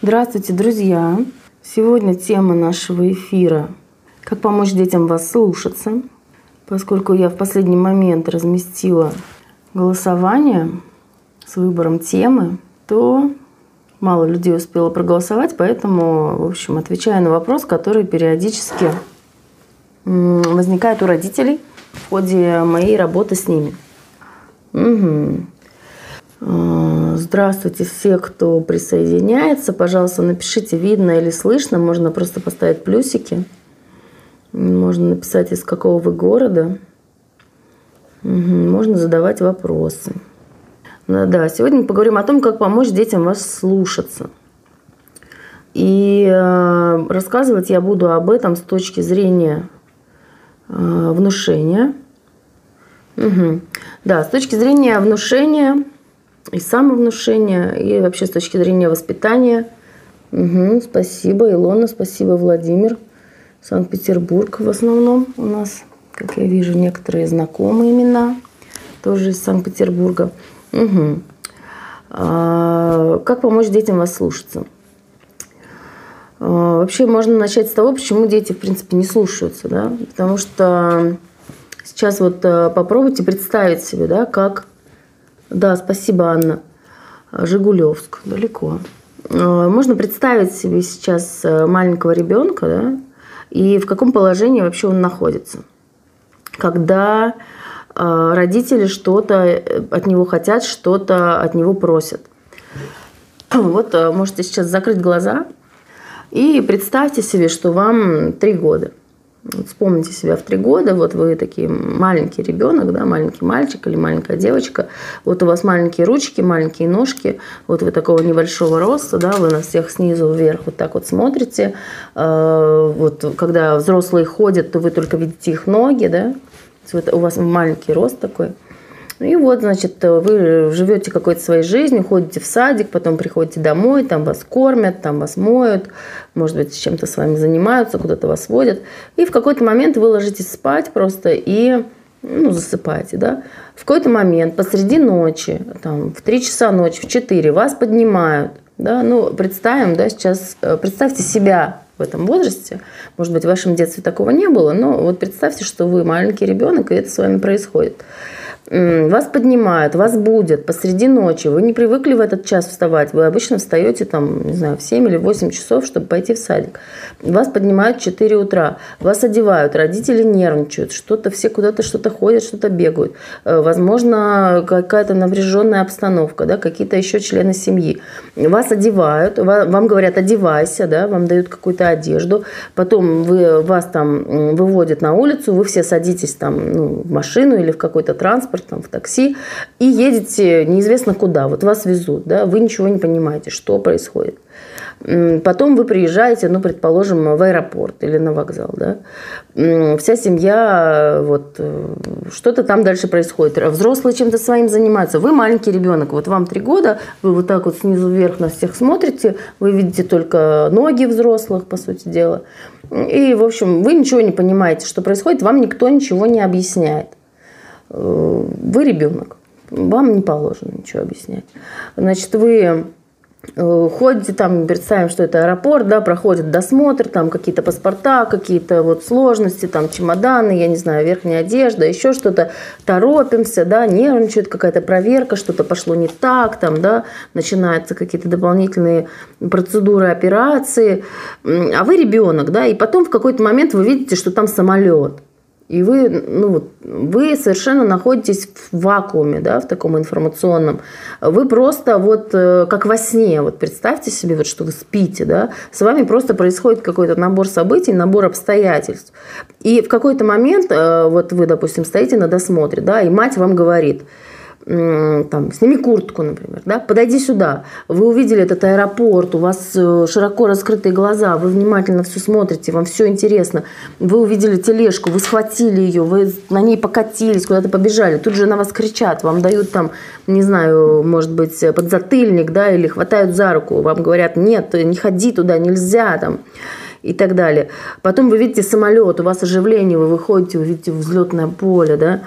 Здравствуйте, друзья! Сегодня тема нашего эфира «Как помочь детям вас слушаться». Поскольку я в последний момент разместила голосование с выбором темы, то мало людей успело проголосовать, поэтому, в общем, отвечаю на вопрос, который периодически возникает у родителей в ходе моей работы с ними. Угу. Здравствуйте все, кто присоединяется. Пожалуйста, напишите, видно или слышно. Можно просто поставить плюсики. Можно написать, из какого вы города. Угу. Можно задавать вопросы. Да, да, сегодня мы поговорим о том, как помочь детям вас слушаться. И э, рассказывать я буду об этом с точки зрения э, внушения. Угу. Да, с точки зрения внушения и самовнушения, и вообще с точки зрения воспитания. Угу, спасибо, Илона, спасибо, Владимир. Санкт-Петербург в основном у нас, как я вижу, некоторые знакомые имена, тоже из Санкт-Петербурга. Угу. А, как помочь детям вас слушаться? А, вообще можно начать с того, почему дети, в принципе, не слушаются, да? Потому что сейчас вот э, попробуйте представить себе, да, как да, спасибо, Анна. Жигулевск, далеко. Э, можно представить себе сейчас э, маленького ребенка, да, и в каком положении вообще он находится. Когда э, родители что-то от него хотят, что-то от него просят. Вот можете сейчас закрыть глаза и представьте себе, что вам три года – вспомните себя в три года, вот вы такие маленький ребенок, да, маленький мальчик или маленькая девочка, вот у вас маленькие ручки, маленькие ножки, вот вы такого небольшого роста, да, вы на всех снизу вверх вот так вот смотрите, э, вот когда взрослые ходят, то вы только видите их ноги, да, у вас маленький рост такой – и вот, значит, вы живете какой-то своей жизнью, ходите в садик, потом приходите домой, там вас кормят, там вас моют, может быть, чем-то с вами занимаются, куда-то вас водят. И в какой-то момент вы ложитесь спать просто и ну, засыпаете, да. В какой-то момент посреди ночи, там, в 3 часа ночи, в 4 вас поднимают, да, ну, представим, да, сейчас, э, представьте себя в этом возрасте, может быть, в вашем детстве такого не было, но вот представьте, что вы маленький ребенок, и это с вами происходит вас поднимают, вас будет посреди ночи, вы не привыкли в этот час вставать, вы обычно встаете там, не знаю, в 7 или 8 часов, чтобы пойти в садик. Вас поднимают в 4 утра, вас одевают, родители нервничают, что-то все куда-то что-то ходят, что-то бегают. Э, возможно, какая-то напряженная обстановка, да, какие-то еще члены семьи. Вас одевают, вам говорят, одевайся, да, вам дают какую-то одежду, потом вы, вас там выводят на улицу, вы все садитесь там ну, в машину или в какой-то транспорт, транспорт, там, в такси, и едете неизвестно куда, вот вас везут, да, вы ничего не понимаете, что происходит. Потом вы приезжаете, ну, предположим, в аэропорт или на вокзал, да. Вся семья, вот, э, что-то там дальше происходит. Взрослые чем-то своим занимаются. Вы маленький ребенок, вот вам три года, вы вот так вот снизу вверх на всех смотрите, вы видите только ноги взрослых, по сути дела. И, в общем, вы ничего не понимаете, что происходит, вам никто ничего не объясняет. Э, вы ребенок, вам не положено ничего объяснять. Значит, вы э, ходите там, представим, что это аэропорт, да, проходит досмотр, там какие-то паспорта, какие-то вот сложности, там чемоданы, я не знаю, верхняя одежда, еще что-то, торопимся, да, нервничает, какая-то проверка, что-то пошло не так, там, да, начинаются какие-то дополнительные процедуры, операции, а вы ребенок, да, и потом в какой-то момент вы видите, что там самолет – и вы, ну, вы совершенно находитесь в вакууме, да, в таком информационном. Вы просто вот э, как во сне, вот представьте себе, вот, что вы спите, да, с вами просто происходит какой-то набор событий, набор обстоятельств. И в какой-то момент, э, вот вы, допустим, стоите на досмотре, да, и мать вам говорит – там, сними куртку, например, да, подойди сюда, вы увидели этот аэропорт, у вас э, широко раскрытые глаза, вы внимательно все смотрите, вам все интересно, вы увидели тележку, вы схватили ее, вы на ней покатились, куда-то побежали, тут же на вас кричат, вам дают там, не знаю, может быть, подзатыльник, да, или хватают за руку, вам говорят, нет, не ходи туда, нельзя, там, и так далее. Потом вы видите самолет, у вас оживление, вы выходите, вы видите взлетное поле, да,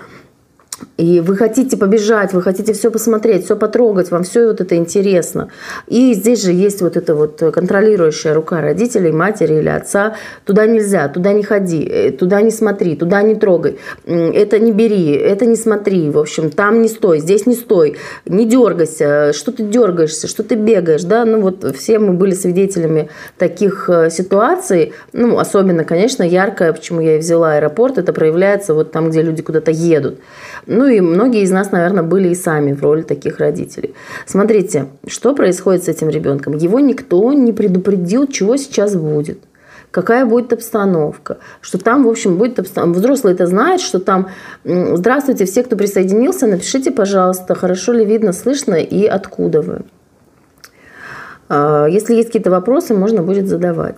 и вы хотите побежать, вы хотите все посмотреть, все потрогать, вам все вот это интересно. И здесь же есть вот эта вот контролирующая рука родителей, матери или отца. Туда нельзя, туда не ходи, э, туда не смотри, туда не трогай, это не бери, это не смотри. В общем, там не стой, здесь не стой, не дергайся, что ты дергаешься, что ты бегаешь. Да? Ну вот все мы были свидетелями таких э, ситуаций. Ну, особенно, конечно, яркое, почему я и взяла аэропорт, это проявляется вот там, где люди куда-то едут. Ну и многие из нас, наверное, были и сами в роли таких родителей. Смотрите, что происходит с этим ребенком. Его никто не предупредил, чего сейчас будет какая будет обстановка, что там, в общем, будет обстановка. Взрослые это знают, что там, здравствуйте, все, кто присоединился, напишите, пожалуйста, хорошо ли видно, слышно и откуда вы. А, если есть какие-то вопросы, можно будет задавать.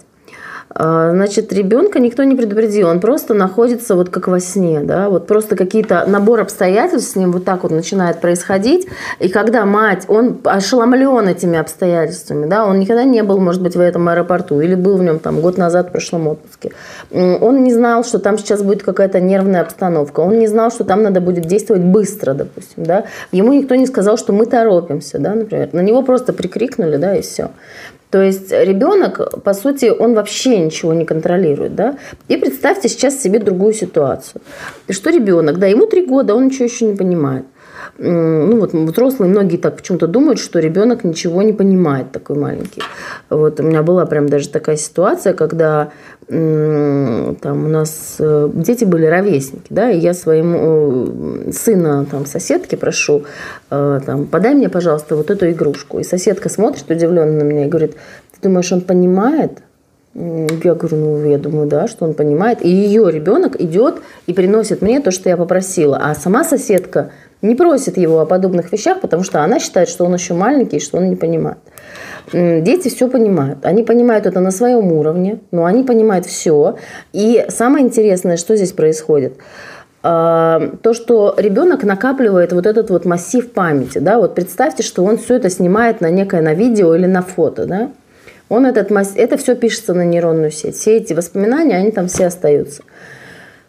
А, значит, ребенка никто не предупредил, он просто находится вот как во сне, да, вот просто какие-то набор обстоятельств с ним вот так вот начинает происходить, и когда мать, он ошеломлен этими обстоятельствами, да, он никогда не был, может быть, в этом аэропорту, или был в нем там год назад в прошлом отпуске, он не знал, что там сейчас будет какая-то нервная обстановка, он не знал, что там надо будет действовать быстро, допустим, да, ему никто не сказал, что мы торопимся, да, например, на него просто прикрикнули, да, и все. То есть ребенок, по сути, он вообще ничего не контролирует. Да? И представьте сейчас себе другую ситуацию. Что ребенок, да, ему три года, он ничего еще не понимает ну вот взрослые многие так почему-то думают, что ребенок ничего не понимает такой маленький. Вот у меня была прям даже такая ситуация, когда там у нас э, дети были ровесники, да, и я своему э, сына там соседке прошу, э, там, подай мне, пожалуйста, вот эту игрушку. И соседка смотрит удивленно на меня и говорит, ты думаешь, он понимает? Я говорю, ну, я думаю, да, что он понимает. И ее ребенок идет и приносит мне то, что я попросила. А сама соседка не просит его о подобных вещах, потому что она считает, что он еще маленький, что он не понимает. Дети все понимают. Они понимают это на своем уровне, но они понимают все. И самое интересное, что здесь происходит а, то, что ребенок накапливает вот этот вот массив памяти, да, вот представьте, что он все это снимает на некое на видео или на фото, да, он этот, это все пишется на нейронную сеть, все эти воспоминания, они там все остаются.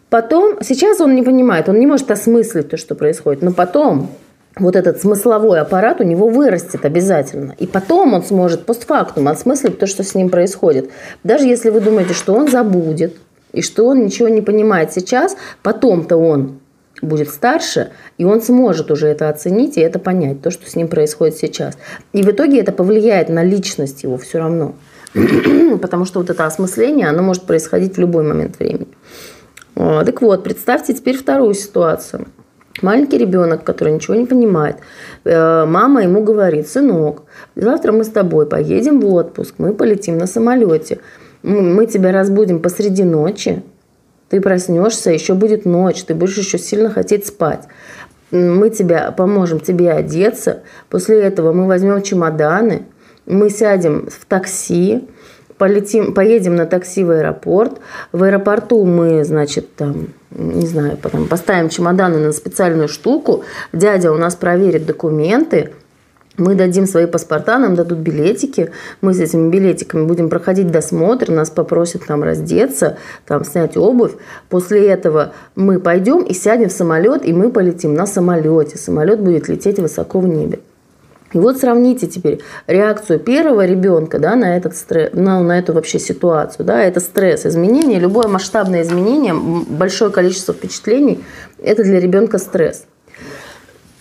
Потом, сейчас он не понимает, он не может осмыслить то, что происходит, но потом вот этот смысловой аппарат у него вырастет обязательно. И потом он сможет постфактум осмыслить то, что с ним происходит. Даже если вы думаете, что он забудет, и что он ничего не понимает сейчас, потом-то он будет старше, и он сможет уже это оценить и это понять, то, что с ним происходит сейчас. И в итоге это повлияет на личность его все равно. Потому что вот это осмысление, оно может происходить в любой момент времени. Так вот, представьте теперь вторую ситуацию. Маленький ребенок, который ничего не понимает, э, мама ему говорит, сынок, завтра мы с тобой поедем в отпуск, мы полетим на самолете, мы тебя разбудим посреди ночи, ты проснешься, еще будет ночь, ты будешь еще сильно хотеть спать. Мы тебя поможем тебе одеться, после этого мы возьмем чемоданы, мы сядем в такси, полетим, поедем на такси в аэропорт. В аэропорту мы, значит, там, не знаю, потом поставим чемоданы на специальную штуку. Дядя у нас проверит документы. Мы дадим свои паспорта, нам дадут билетики. Мы с этими билетиками будем проходить досмотр, нас попросят там раздеться, там снять обувь. После этого мы пойдем и сядем в самолет, и мы полетим на самолете. Самолет будет лететь высоко в небе. И вот сравните теперь реакцию первого ребенка да, на, этот стресс, на, на эту вообще ситуацию. Да, это стресс, изменение, любое масштабное изменение, большое количество впечатлений, это для ребенка стресс.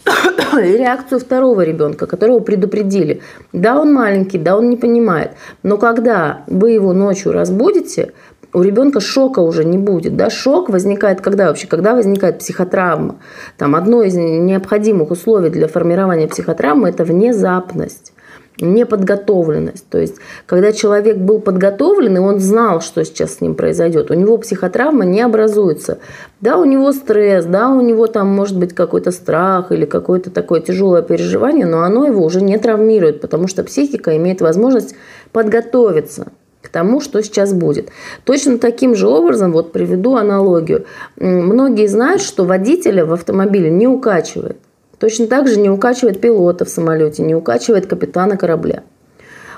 И реакцию второго ребенка, которого предупредили. Да, он маленький, да, он не понимает. Но когда вы его ночью разбудите, у ребенка шока уже не будет. Да? Шок возникает когда вообще? Когда возникает психотравма. Там одно из необходимых условий для формирования психотравмы – это внезапность неподготовленность. То есть, когда человек был подготовлен, и он знал, что сейчас с ним произойдет, у него психотравма не образуется. Да, у него стресс, да, у него там может быть какой-то страх или какое-то такое тяжелое переживание, но оно его уже не травмирует, потому что психика имеет возможность подготовиться к тому, что сейчас будет. Точно таким же образом, вот приведу аналогию. Многие знают, что водителя в автомобиле не укачивает. Точно так же не укачивает пилота в самолете, не укачивает капитана корабля.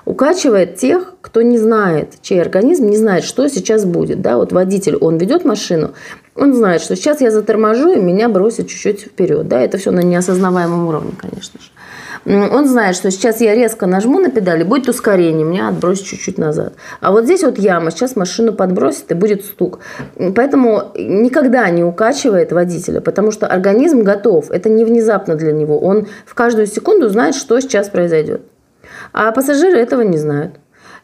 Укачивает тех, кто не знает, чей организм не знает, что сейчас будет. Да? Вот водитель, он ведет машину, Он знает, что сейчас я заторможу, и меня бросит чуть-чуть вперед. Да? Это все на неосознаваемом уровне, конечно же. Он знает, что сейчас я резко нажму на педали, будет ускорение, меня отбросит чуть-чуть назад. А вот здесь вот яма, сейчас машину подбросит и будет стук. Поэтому никогда не укачивает водителя, потому что организм готов. Это не внезапно для него. Он в каждую секунду знает, что сейчас произойдет. А пассажиры этого не знают.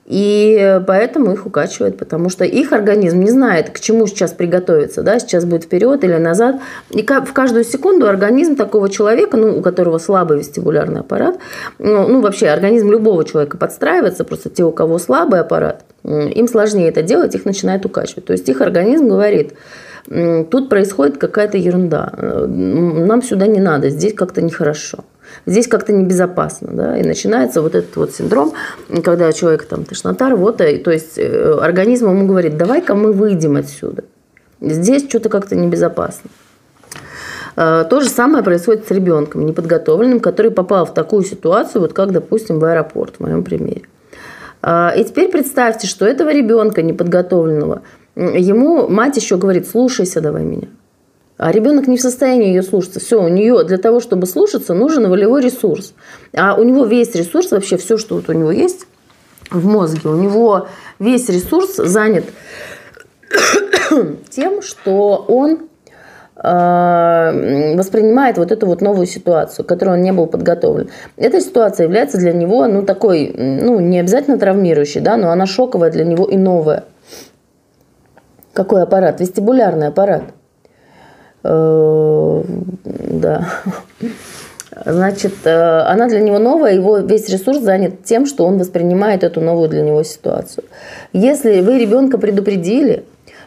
И поэтому их укачивает, потому что их организм не знает, к чему сейчас приготовиться, да, сейчас будет вперед или назад. И в каждую секунду организм такого человека, ну, у которого слабый вестибулярный аппарат, ну, ну, вообще организм любого человека подстраивается, просто те, у кого слабый аппарат, им сложнее это делать, их начинает укачивать. То есть их организм говорит, тут происходит какая-то ерунда, нам сюда не надо, здесь как-то нехорошо здесь как-то небезопасно, да, и начинается вот этот вот синдром, когда человек там тошнота, рвота, то есть э, организм ему говорит, давай-ка мы выйдем отсюда, здесь что-то как-то небезопасно. Э, то же самое происходит с ребенком неподготовленным, который попал в такую ситуацию, вот как, допустим, в аэропорт, в моем примере. Э, и теперь представьте, что этого ребенка неподготовленного, ему мать еще говорит, слушайся давай меня. А ребенок не в состоянии ее слушаться. Все, у нее для того, чтобы слушаться, нужен волевой ресурс. А у него весь ресурс, вообще все, что вот у него есть в мозге, у него весь ресурс занят тем, что он э, воспринимает вот эту вот новую ситуацию, к которой он не был подготовлен. Эта ситуация является для него, ну, такой, ну, не обязательно травмирующей, да, но она шоковая для него и новая. Какой аппарат? Вестибулярный аппарат – да. Значит, э, она для него новая, его весь ресурс занят тем, что он воспринимает эту новую для него ситуацию. Если вы ребенка предупредили,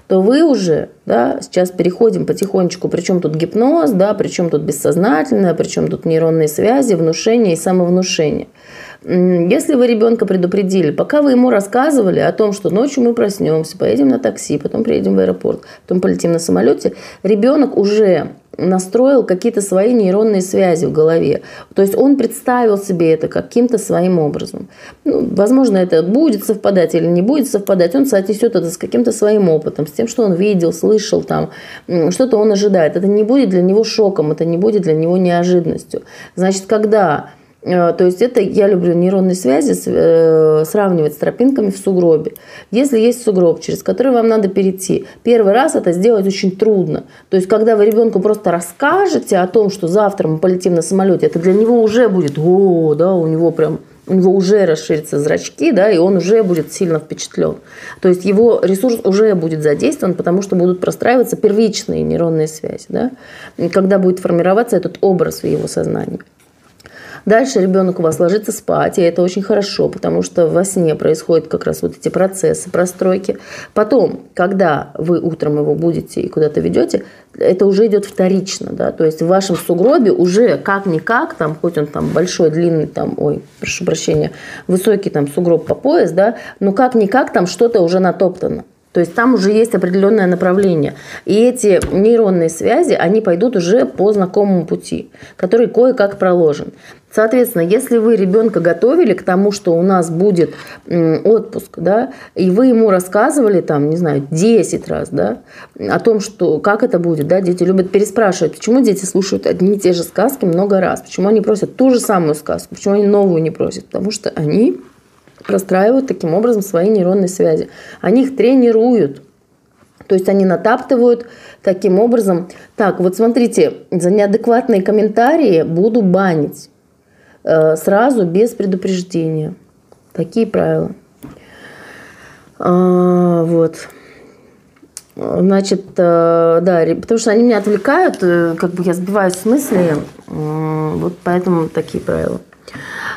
то вы уже, да, сейчас переходим потихонечку, причем тут гипноз, да, причем тут бессознательное, причем тут нейронные связи, внушение и самовнушение. Если вы ребенка предупредили, пока вы ему рассказывали о том, что ночью мы проснемся, поедем на такси, потом приедем в аэропорт, потом полетим на самолете, ребенок уже настроил какие-то свои нейронные связи в голове. То есть он представил себе это каким-то своим образом. Ну, возможно, это будет совпадать или не будет совпадать. Он соотнесет это с каким-то своим опытом, с тем, что он видел, слышал, там, что-то он ожидает. Это не будет для него шоком, это не будет для него неожиданностью. Значит, когда то есть это я люблю нейронные связи э, сравнивать с тропинками в сугробе. Если есть сугроб, через который вам надо перейти, первый раз это сделать очень трудно. То есть когда вы ребенку просто расскажете о том, что завтра мы полетим на самолете, это для него уже будет, о, да, у него прям у него уже расширятся зрачки, да, и он уже будет сильно впечатлен. То есть его ресурс уже будет задействован, потому что будут простраиваться первичные нейронные связи, да, когда будет формироваться этот образ в его сознании. Дальше ребенок у вас ложится спать, и это очень хорошо, потому что во сне происходят как раз вот эти процессы простройки. Потом, когда вы утром его будете и куда-то ведете, это уже идет вторично, да, то есть в вашем сугробе уже как-никак, там, хоть он там большой, длинный, там, ой, прошу прощения, высокий там сугроб по пояс, да, но как-никак там что-то уже натоптано. То есть там уже есть определенное направление. И эти нейронные связи, они пойдут уже по знакомому пути, который кое-как проложен. Соответственно, если вы ребенка готовили к тому, что у нас будет отпуск, да, и вы ему рассказывали там, не знаю, 10 раз, да, о том, что как это будет, да, дети любят переспрашивать, почему дети слушают одни и те же сказки много раз, почему они просят ту же самую сказку, почему они новую не просят, потому что они простраивают таким образом свои нейронные связи. Они их тренируют. То есть они натаптывают таким образом. Так, вот смотрите, за неадекватные комментарии буду банить. Э, сразу, без предупреждения. Такие правила. А, вот. Значит, э, да, потому что они меня отвлекают, э, как бы я сбиваюсь с мысли, вот поэтому такие правила.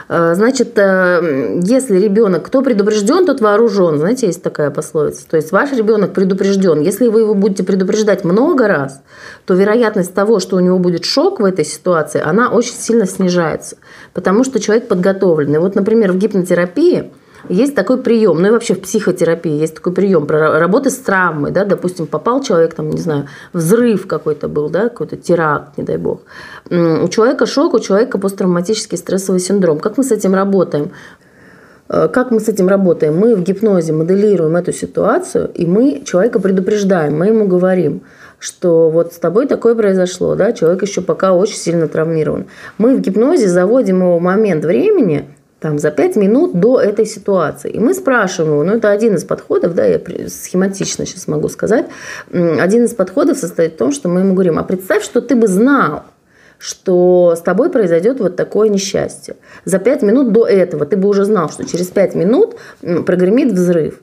Э, значит, э, если ребенок, кто предупрежден, тот вооружен. Знаете, есть такая пословица. То есть ваш ребенок предупрежден. Если вы его будете предупреждать много раз, то вероятность того, что у него будет шок в этой ситуации, она очень сильно снижается. Потому что человек подготовленный. Вот, например, в гипнотерапии есть такой прием, ну и вообще в психотерапии есть такой прием про работы с травмой, да, допустим, попал человек, там, не знаю, взрыв какой-то был, да, какой-то теракт, не дай бог. У человека шок, у человека посттравматический стрессовый синдром. Как мы с этим работаем? Э, как мы с этим работаем? Мы в гипнозе моделируем эту ситуацию, и мы человека предупреждаем, мы ему говорим, что вот с тобой такое произошло, да, человек еще пока очень сильно травмирован. Мы в гипнозе заводим его момент времени, там, за пять минут до этой ситуации. И мы спрашиваем его, ну, это один из подходов, да, я схематично сейчас могу сказать, один из подходов состоит в том, что мы ему говорим, а представь, что ты бы знал, что с тобой произойдет вот такое несчастье. За пять минут до этого ты бы уже знал, что через пять минут прогремит взрыв.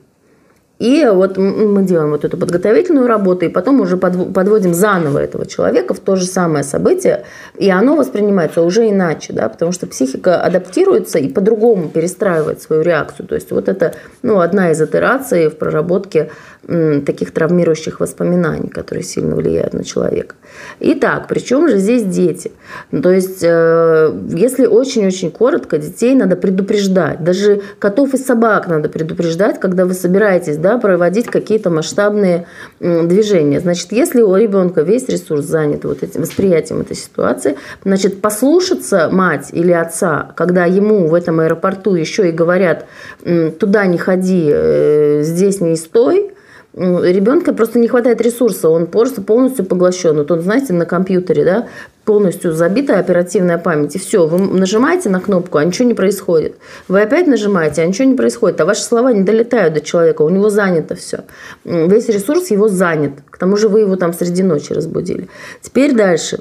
И вот мы делаем вот эту подготовительную работу, и потом уже подводим заново этого человека в то же самое событие, и оно воспринимается уже иначе, да, потому что психика адаптируется и по-другому перестраивает свою реакцию. То есть вот это ну, одна из итераций в проработке таких травмирующих воспоминаний, которые сильно влияют на человека. Итак, причем же здесь дети? То есть, э, если очень-очень коротко, детей надо предупреждать. Даже котов и собак надо предупреждать, когда вы собираетесь да, проводить какие-то масштабные движения. Значит, если у ребенка весь ресурс занят вот этим восприятием этой ситуации, значит, послушаться мать или отца, когда ему в этом аэропорту еще и говорят, туда не ходи, э, здесь не стой, ребенка просто не хватает ресурса, он просто полностью поглощен. Вот он, знаете, на компьютере, да, полностью забитая оперативная память. И все, вы нажимаете на кнопку, а ничего не происходит. Вы опять нажимаете, а ничего не происходит. А ваши слова не долетают до человека, у него занято все. Весь ресурс его занят. К тому же вы его там среди ночи разбудили. Теперь дальше.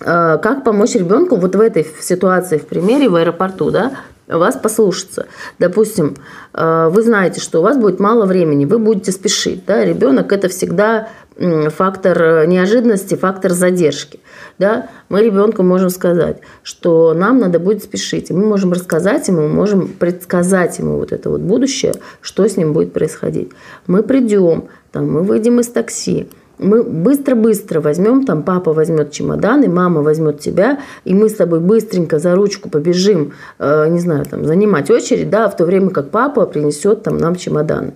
А, как помочь ребенку вот в этой ситуации, в примере в аэропорту, да, вас послушаться. Допустим, э, вы знаете, что у вас будет мало времени, вы будете спешить. Да? Ребенок это всегда фактор э, неожиданности, фактор задержки. Да? Мы ребенку можем сказать, что нам надо будет спешить. И мы можем рассказать ему, можем предсказать ему вот это вот будущее, что с ним будет происходить. Мы придем, там, мы выйдем из такси, мы быстро-быстро возьмем, там папа возьмет чемодан, и мама возьмет тебя, и мы с тобой быстренько за ручку побежим, э, не знаю, там, занимать очередь, да, в то время как папа принесет там нам чемодан.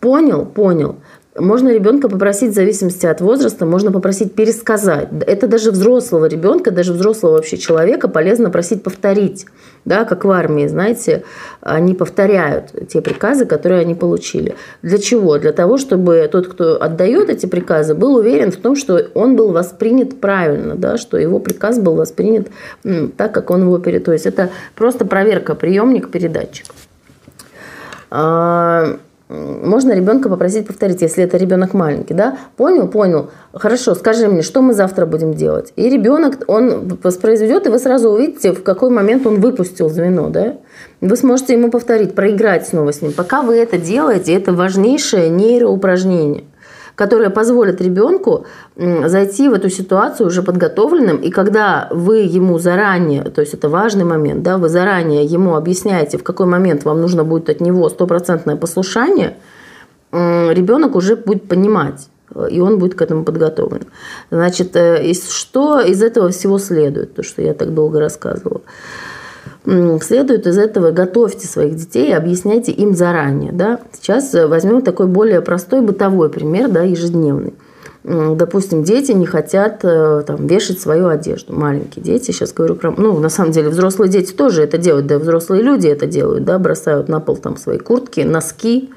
Понял? Понял. Можно ребенка попросить, в зависимости от возраста, можно попросить пересказать. Это даже взрослого ребенка, даже взрослого вообще человека полезно просить повторить. Да, как в армии, знаете, они повторяют те приказы, которые они получили. Для чего? Для того, чтобы тот, кто отдает эти приказы, был уверен в том, что он был воспринят правильно, да, что его приказ был воспринят так, как он его перед. То есть это просто проверка приемник-передатчик. Можно ребенка попросить повторить, если это ребенок маленький, да? Понял, понял. Хорошо, скажи мне, что мы завтра будем делать? И ребенок, он воспроизведет, и вы сразу увидите, в какой момент он выпустил звено, да? Вы сможете ему повторить, проиграть снова с ним. Пока вы это делаете, это важнейшее нейроупражнение которая позволит ребенку зайти в эту ситуацию уже подготовленным. И когда вы ему заранее, то есть это важный момент, да, вы заранее ему объясняете, в какой момент вам нужно будет от него стопроцентное послушание, ребенок уже будет понимать и он будет к этому подготовлен. Значит, э, что из этого всего следует, то, что я так долго рассказывала? Следует из этого готовьте своих детей, объясняйте им заранее. Да? Сейчас э, возьмем такой более простой бытовой пример, да, ежедневный. Допустим, дети не хотят э, там, вешать свою одежду. Маленькие дети, сейчас говорю про... Ну, на самом деле, взрослые дети тоже это делают, да, взрослые люди это делают, да, бросают на пол там свои куртки, носки,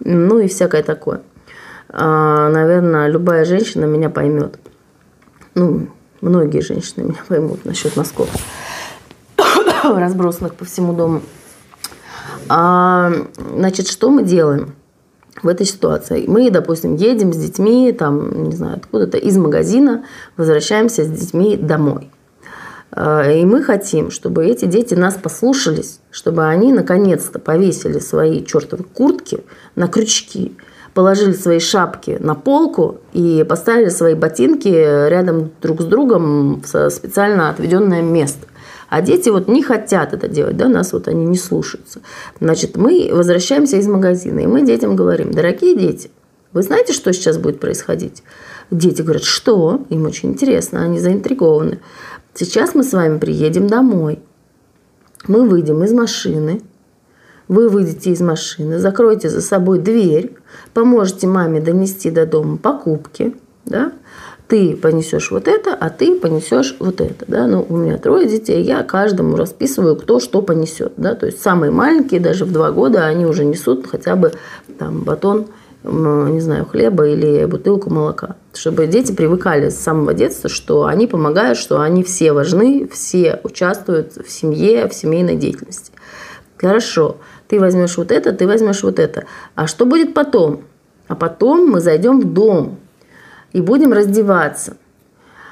ну и всякое такое. А, наверное, любая женщина меня поймет. Ну, многие женщины меня поймут насчет носков. разбросанных по всему дому. А, значит, что мы делаем в этой ситуации? Мы, допустим, едем с детьми, там, не знаю, откуда-то из магазина, возвращаемся с детьми домой. А, и мы хотим, чтобы эти дети нас послушались, чтобы они наконец-то повесили свои чертовы куртки на крючки, положили свои шапки на полку и поставили свои ботинки рядом друг с другом в специально отведенное место. А дети вот не хотят это делать, да, нас вот они не слушаются. Значит, мы возвращаемся из магазина, и мы детям говорим, дорогие дети, вы знаете, что сейчас будет происходить? Дети говорят, что? Им очень интересно, они заинтригованы. Сейчас мы с вами приедем домой. Мы выйдем из машины, вы выйдете из машины, закроете за собой дверь, поможете маме донести до дома покупки, да, ты понесешь вот это, а ты понесешь вот это. Да? Ну, у меня трое детей, я каждому расписываю, кто что понесет. Да? То есть самые маленькие, даже в два года, они уже несут хотя бы там, батон не знаю, хлеба или бутылку молока. Чтобы дети привыкали с самого детства, что они помогают, что они все важны, все участвуют в семье, в семейной деятельности. Хорошо, ты возьмешь вот это, ты возьмешь вот это. А что будет потом? А потом мы зайдем в дом и будем раздеваться.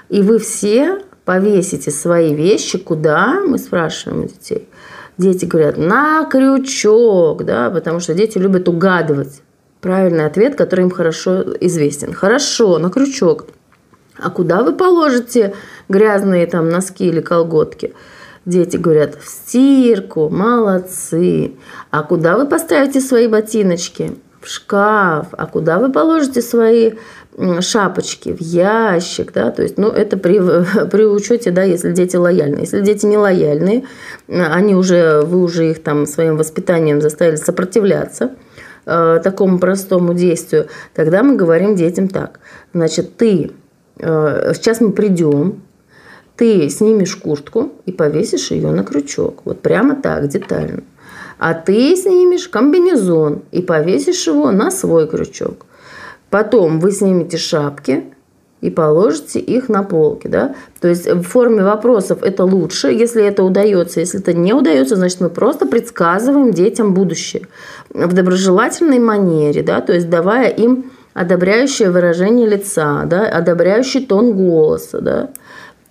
И вы все повесите свои вещи куда? Мы спрашиваем детей. Дети говорят, на крючок, да, потому что дети любят угадывать правильный ответ, который им хорошо известен. Хорошо, на крючок. А куда вы положите грязные там носки или колготки? Дети говорят, в стирку, молодцы. А куда вы поставите свои ботиночки? В шкаф. А куда вы положите свои шапочки? В ящик, да, то есть, ну, это при, при учете, да, если дети лояльны. Если дети не лояльные, они уже, вы уже их там своим воспитанием заставили сопротивляться э, такому простому действию, тогда мы говорим детям так. Значит, ты, э, сейчас мы придем, ты снимешь куртку и повесишь ее на крючок. Вот прямо так, детально. А ты снимешь комбинезон и повесишь его на свой крючок. Потом вы снимете шапки и положите их на полки. Да? То есть в форме вопросов это лучше, если это удается. Если это не удается, значит мы просто предсказываем детям будущее в доброжелательной манере, да? то есть давая им одобряющее выражение лица, да? одобряющий тон голоса. Да?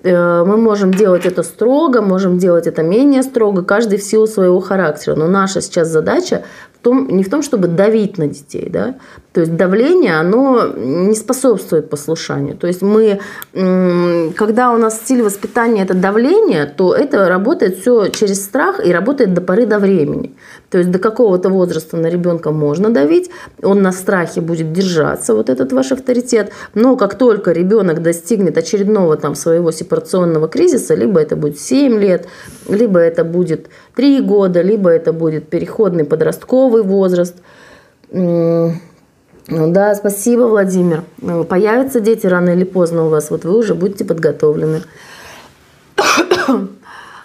Э, мы можем делать это строго, можем делать это менее строго, каждый в силу своего характера. Но наша сейчас задача в том, не в том, чтобы давить на детей, да, то есть давление, оно не способствует послушанию. То есть мы, когда у нас стиль воспитания это давление, то это работает все через страх и работает до поры до времени. То есть до какого-то возраста на ребенка можно давить, он на страхе будет держаться, вот этот ваш авторитет. Но как только ребенок достигнет очередного там своего сепарационного кризиса, либо это будет 7 лет, либо это будет 3 года, либо это будет переходный подростковый возраст, да, спасибо, Владимир. Ну, появятся дети рано или поздно у вас, вот вы уже будете подготовлены.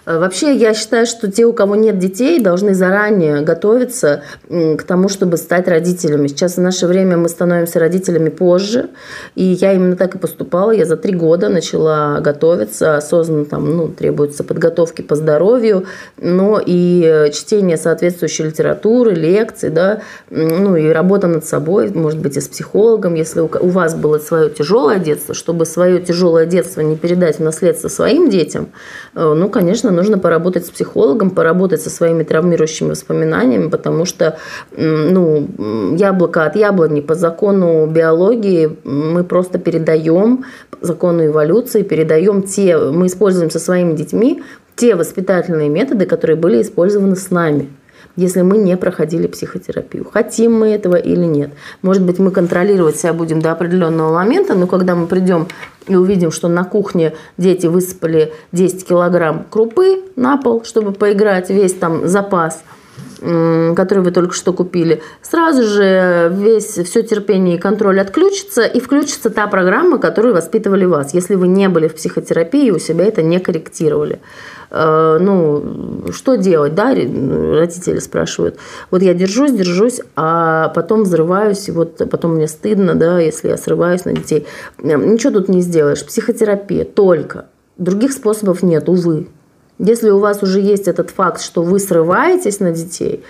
Э, вообще, я считаю, что те, у кого нет детей, должны заранее готовиться к тому, чтобы стать родителями. Сейчас в наше время мы становимся родителями позже, и я именно так и поступала. Я за три года начала готовиться, осознанно там, ну, требуется подготовки по здоровью, но и чтение соответствующей литературы, лекций, да, ну и работа над собой, может быть, и с психологом, если у вас было свое тяжелое детство, чтобы свое тяжелое детство не передать в наследство своим детям, э, ну, конечно, нужно поработать с психологом, поработать со своими травмирующими воспоминаниями, потому что ну, яблоко от яблони по закону биологии мы просто передаем, закону эволюции, передаем те, мы используем со своими детьми те воспитательные методы, которые были использованы с нами если мы не проходили психотерапию. Хотим мы этого или нет. Может быть, мы контролировать себя будем до определенного момента, но когда мы придем и увидим, что на кухне дети высыпали 10 килограмм крупы на пол, чтобы поиграть весь там запас, который вы только что купили, сразу же весь, все терпение и контроль отключится, и включится та программа, которую воспитывали вас, если вы не были в психотерапии и у себя это не корректировали. Э, ну, что делать, да, родители спрашивают. Вот я держусь, держусь, а потом взрываюсь, и вот потом мне стыдно, да, если я срываюсь на детей. Ничего тут не сделаешь. Психотерапия только. Других способов нет, увы. Если у вас уже есть этот факт, что вы срываетесь на детей,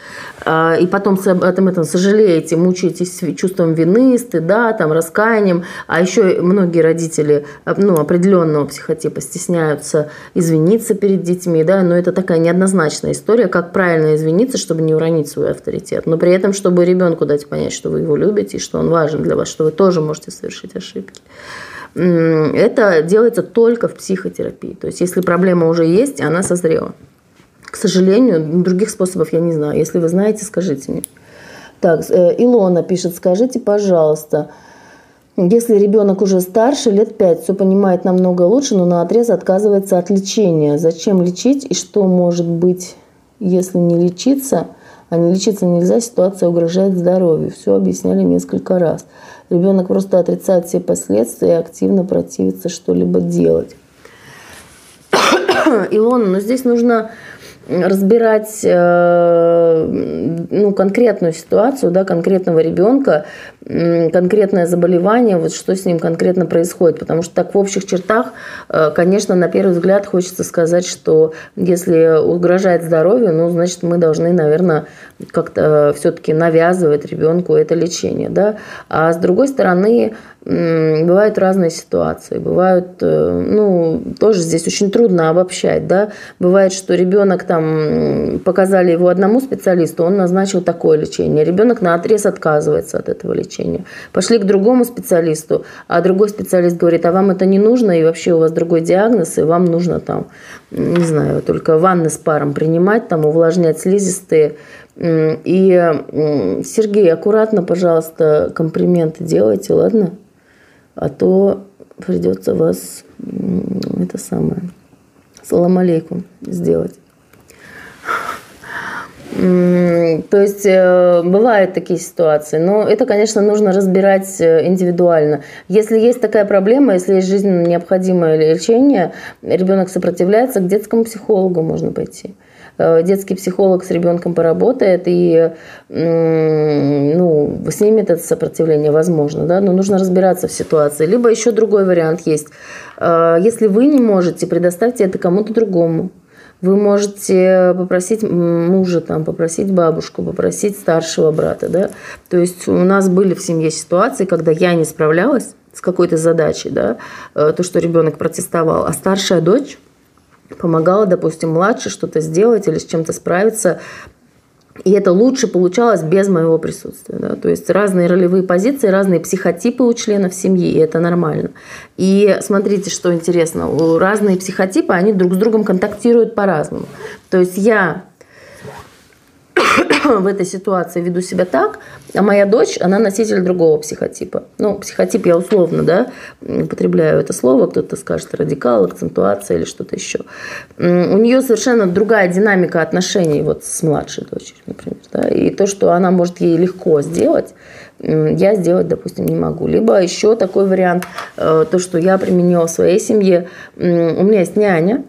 а, и потом об этом, этом сожалеете, мучаетесь чувством вины, стыда, там, раскаянием, а еще многие родители а, ну, определенного психотипа стесняются извиниться перед детьми, да, но это такая неоднозначная история, как правильно извиниться, чтобы не уронить свой авторитет, но при этом, чтобы ребенку дать понять, что вы его любите, и что он важен для вас, что вы тоже можете совершить ошибки это делается только в психотерапии. То есть, если проблема уже есть, она созрела. К сожалению, других способов я не знаю. Если вы знаете, скажите мне. Так, э, Илона пишет, скажите, пожалуйста, если ребенок уже старше, лет 5, все понимает намного лучше, но на отрез отказывается от лечения. Зачем лечить и что может быть, если не лечиться, а не лечиться нельзя, ситуация угрожает здоровью. Все объясняли несколько раз. Ребенок просто отрицает все последствия и активно противится что-либо делать. Илона, но здесь нужно разбирать э, ну, конкретную ситуацию, да, конкретного ребенка, конкретное заболевание, вот что с ним конкретно происходит. Потому что так в общих чертах, э, конечно, на первый взгляд хочется сказать, что если угрожает здоровью, ну, значит, мы должны, наверное, как-то все-таки навязывать ребенку это лечение. Да? А с другой стороны, Бывают разные ситуации, бывают, э, ну, тоже здесь очень трудно обобщать, да, бывает, что ребенок там, показали его одному специалисту, он назначил такое лечение, ребенок на отрез отказывается от этого лечения, пошли к другому специалисту, а другой специалист говорит, а вам это не нужно, и вообще у вас другой диагноз, и вам нужно там, не знаю, только ванны с паром принимать, там, увлажнять слизистые, и, Сергей, аккуратно, пожалуйста, комплименты делайте, ладно? а то придется вас это самое салам алейкум сделать. То есть э, бывают такие ситуации, но это, конечно, нужно разбирать э, индивидуально. Если есть такая проблема, если есть жизненно необходимое лечение, ребенок сопротивляется, к детскому психологу можно пойти. Э, детский психолог с ребенком поработает и ну, снимет это сопротивление, возможно, да, но нужно разбираться в ситуации. Либо еще другой вариант есть. Если вы не можете, предоставьте это кому-то другому. Вы можете попросить мужа, там, попросить бабушку, попросить старшего брата. Да? То есть у нас были в семье ситуации, когда я не справлялась с какой-то задачей, да, э, то, что ребенок протестовал, а старшая дочь помогала, допустим, младше что-то сделать или с чем-то справиться. И это лучше получалось без моего присутствия. Да? То есть разные ролевые позиции, разные психотипы у членов семьи, и это нормально. И смотрите, что интересно, разные психотипы, они друг с другом контактируют по-разному. То есть я в этой ситуации веду себя так, а моя дочь, она носитель другого психотипа. Ну, психотип я условно, да, употребляю это слово, кто-то скажет радикал, акцентуация или что-то еще. У нее совершенно другая динамика отношений вот с младшей дочерью, например. Да, и то, что она может ей легко сделать, я сделать, допустим, не могу. Либо еще такой вариант, э, то, что я применила в своей семье. У меня есть няня,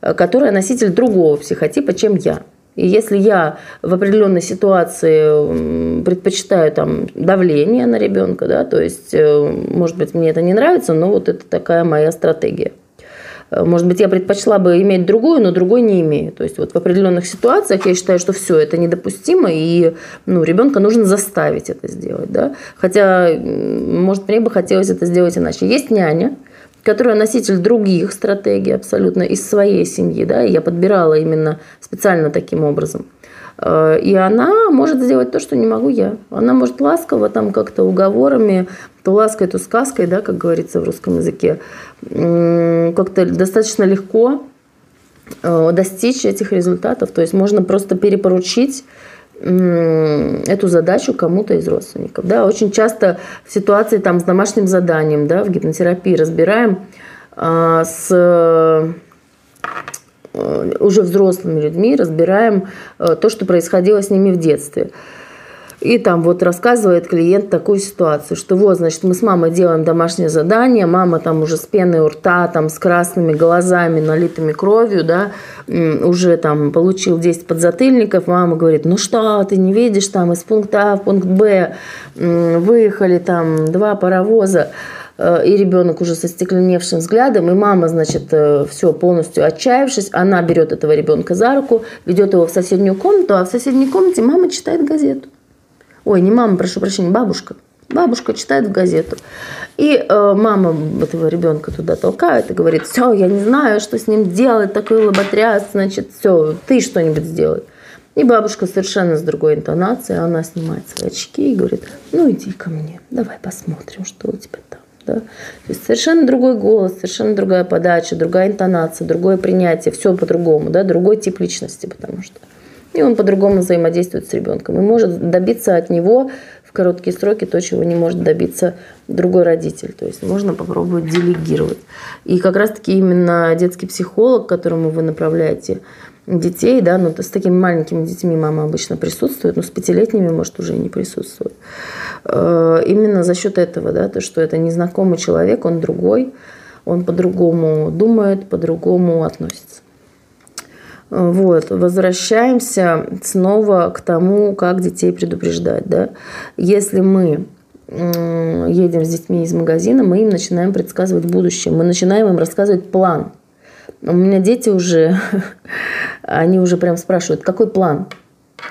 э, которая носитель другого психотипа, чем я. И если я в определенной ситуации предпочитаю там давление на ребенка, да, то есть, э, может быть, мне это не нравится, но вот это такая моя стратегия. Э, может быть, я предпочла бы иметь другую, но другой не имею. То есть вот в определенных ситуациях я считаю, что все это недопустимо, и ну, ребенка нужно заставить это сделать. Да? Хотя, может, мне бы хотелось это сделать иначе. Есть няня, которая носитель других стратегий абсолютно из своей семьи, да, и я подбирала именно специально таким образом. Э, и она может сделать то, что не могу я. Она может ласково там как-то уговорами, то лаской, то сказкой, да, как говорится в русском языке, как-то достаточно легко э, достичь этих результатов. То есть можно просто перепоручить эту задачу кому-то из родственников. Да, очень часто в ситуации там, с домашним заданием да, в гипнотерапии разбираем а, с э, уже взрослыми людьми, разбираем э, то, что происходило с ними в детстве. И там вот рассказывает клиент такую ситуацию, что вот, значит, мы с мамой делаем домашнее задание, мама там уже с пеной у рта, там с красными глазами, налитыми кровью, да, уже там получил 10 подзатыльников, мама говорит, ну что, ты не видишь, там из пункта А в пункт Б выехали там два паровоза, э, и ребенок уже со стекленевшим взглядом, и мама, значит, э, все полностью отчаявшись, она берет этого ребенка за руку, ведет его в соседнюю комнату, а в соседней комнате мама читает газету. Ой, не мама, прошу прощения, бабушка. Бабушка читает в газету. И э, мама этого ребенка туда толкает и говорит, все, я не знаю, что с ним делать, такой лоботряс, значит, все, ты что-нибудь сделай. И бабушка совершенно с другой интонацией, она снимает свои очки и говорит, ну иди ко мне, давай посмотрим, что у тебя там. Да? То есть совершенно другой голос, совершенно другая подача, другая интонация, другое принятие, все по-другому, да? другой тип личности, потому что и он по-другому взаимодействует с ребенком и может добиться от него в короткие сроки то, чего не может добиться другой родитель. То есть можно попробовать делегировать. И как раз-таки именно детский психолог, которому вы направляете детей, да, ну, с такими маленькими детьми мама обычно присутствует, но с пятилетними, может, уже не присутствует. Э, именно за счет этого, да, то, что это незнакомый человек, он другой, он по-другому думает, по-другому относится. Вот, возвращаемся снова к тому, как детей предупреждать. Да? Если мы едем с детьми из магазина, мы им начинаем предсказывать будущее, мы начинаем им рассказывать план. У меня дети уже, они уже прям спрашивают, какой план?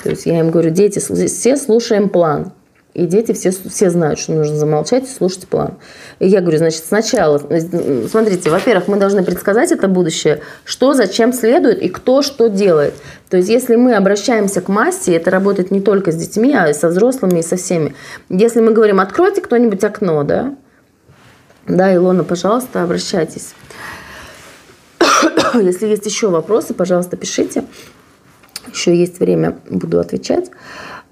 То есть я им говорю, дети, все слушаем план. И дети все, все знают, что нужно замолчать и слушать план. И я говорю, значит, сначала, смотрите, во-первых, мы должны предсказать это будущее, что зачем следует и кто что делает. То есть, если мы обращаемся к массе, это работает не только с детьми, а и со взрослыми, и со всеми. Если мы говорим, откройте кто-нибудь окно, да? Да, Илона, пожалуйста, обращайтесь. Если есть еще вопросы, пожалуйста, пишите. Еще есть время, буду отвечать.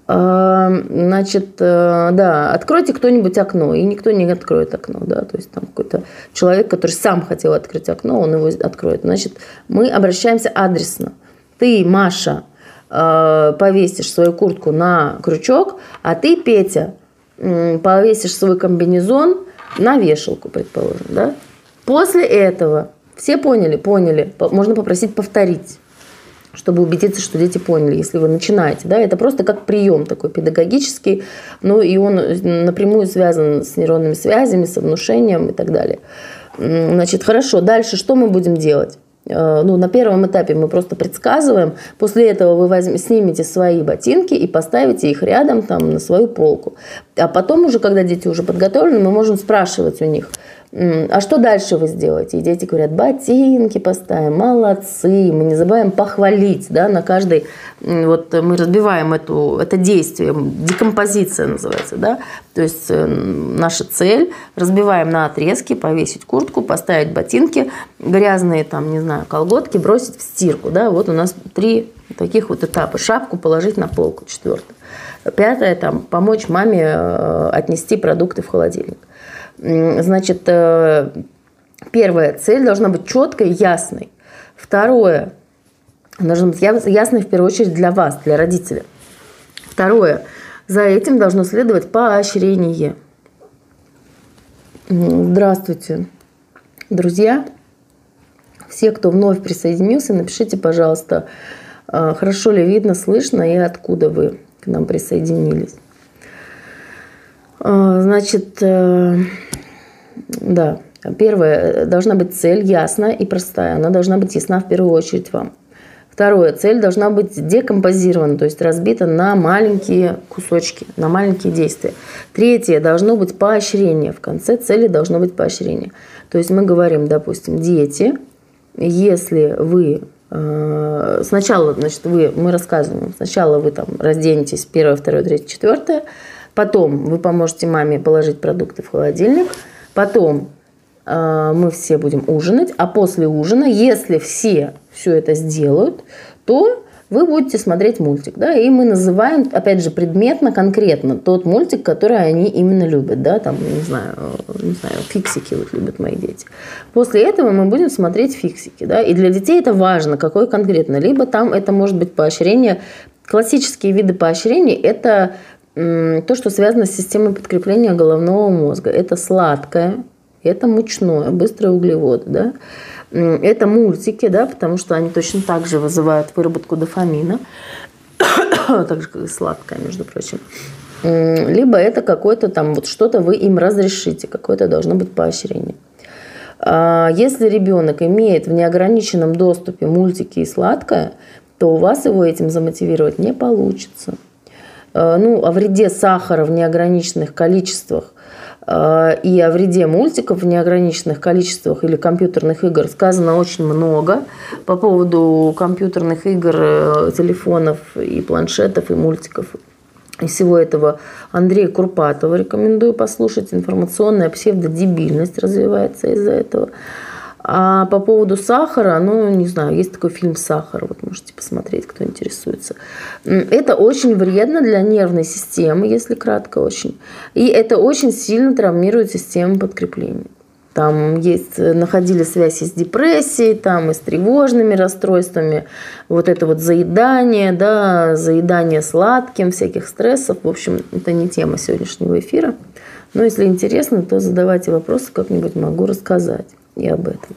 Значит, э, да, откройте кто-нибудь окно, и никто не откроет окно, да, то есть там какой-то человек, который сам хотел открыть окно, он его откроет. Значит, мы обращаемся адресно. Ты, Маша, э, повесишь свою куртку на крючок, а ты, Петя, повесишь свой комбинезон на вешалку, предположим, да. После этого все поняли, поняли, можно попросить повторить чтобы убедиться, что дети поняли, если вы начинаете. Да, это просто как прием такой педагогический, ну и он напрямую связан с нейронными связями, со внушением и так далее. Значит, хорошо, дальше что мы будем делать? Э, ну, на первом этапе мы просто предсказываем, после этого вы возьмете, снимете свои ботинки и поставите их рядом там, на свою полку. А потом уже, когда дети уже подготовлены, мы можем спрашивать у них – а что дальше вы сделаете? И дети говорят, ботинки поставим, молодцы. Мы не забываем похвалить, да, на каждый, вот мы разбиваем эту, это действие, декомпозиция называется, да, то есть э, наша цель, разбиваем на отрезки, повесить куртку, поставить ботинки, грязные там, не знаю, колготки бросить в стирку, да, вот у нас три таких вот этапа. Шапку положить на полку, четвертое. Пятое, там, помочь маме э, отнести продукты в холодильник. Значит, э, первая цель должна быть четкой, ясной. Второе, должна быть ясной в первую очередь для вас, для родителя. Второе, за этим должно следовать поощрение. Здравствуйте, друзья. Все, кто вновь присоединился, напишите, пожалуйста, э, хорошо ли видно, слышно и откуда вы к нам присоединились. Э, значит, да. Первое, должна быть цель ясная и простая. Она должна быть ясна в первую очередь вам. Второе, цель должна быть декомпозирована, то есть разбита на маленькие кусочки, на маленькие действия. Третье, должно быть поощрение. В конце цели должно быть поощрение. То есть мы говорим, допустим, дети, если вы э, сначала, значит, вы, мы рассказываем, сначала вы там разденетесь первое, второе, третье, четвертое, потом вы поможете маме положить продукты в холодильник – Потом э, мы все будем ужинать, а после ужина, если все все это сделают, то вы будете смотреть мультик, да, и мы называем, опять же, предметно, конкретно тот мультик, который они именно любят, да, там, не знаю, не знаю, фиксики вот любят мои дети. После этого мы будем смотреть фиксики, да, и для детей это важно, какой конкретно, либо там это может быть поощрение, классические виды поощрений – это то, что связано с системой подкрепления головного мозга. Это сладкое, это мучное, быстрые углеводы, да? Это мультики, да, потому что они точно так же вызывают выработку дофамина, так же, как и сладкое, между прочим. Либо это какое-то там, вот что-то вы им разрешите, какое-то должно быть поощрение. А если ребенок имеет в неограниченном доступе мультики и сладкое, то у вас его этим замотивировать не получится. Э, ну, о вреде сахара в неограниченных количествах э, и о вреде мультиков в неограниченных количествах или компьютерных игр сказано очень много. По поводу компьютерных игр, э, телефонов и планшетов и мультиков и всего этого Андрея Курпатова рекомендую послушать. Информационная псевдодебильность развивается из-за этого. А по поводу сахара, ну, не знаю, есть такой фильм «Сахар», вот можете посмотреть, кто интересуется. Это очень вредно для нервной системы, если кратко очень. И это очень сильно травмирует систему подкрепления. Там есть, находили связи с депрессией, там и с тревожными расстройствами, вот это вот заедание, да, заедание сладким, всяких стрессов. В общем, это не тема сегодняшнего эфира. Но если интересно, то задавайте вопросы, как-нибудь могу рассказать и об этом.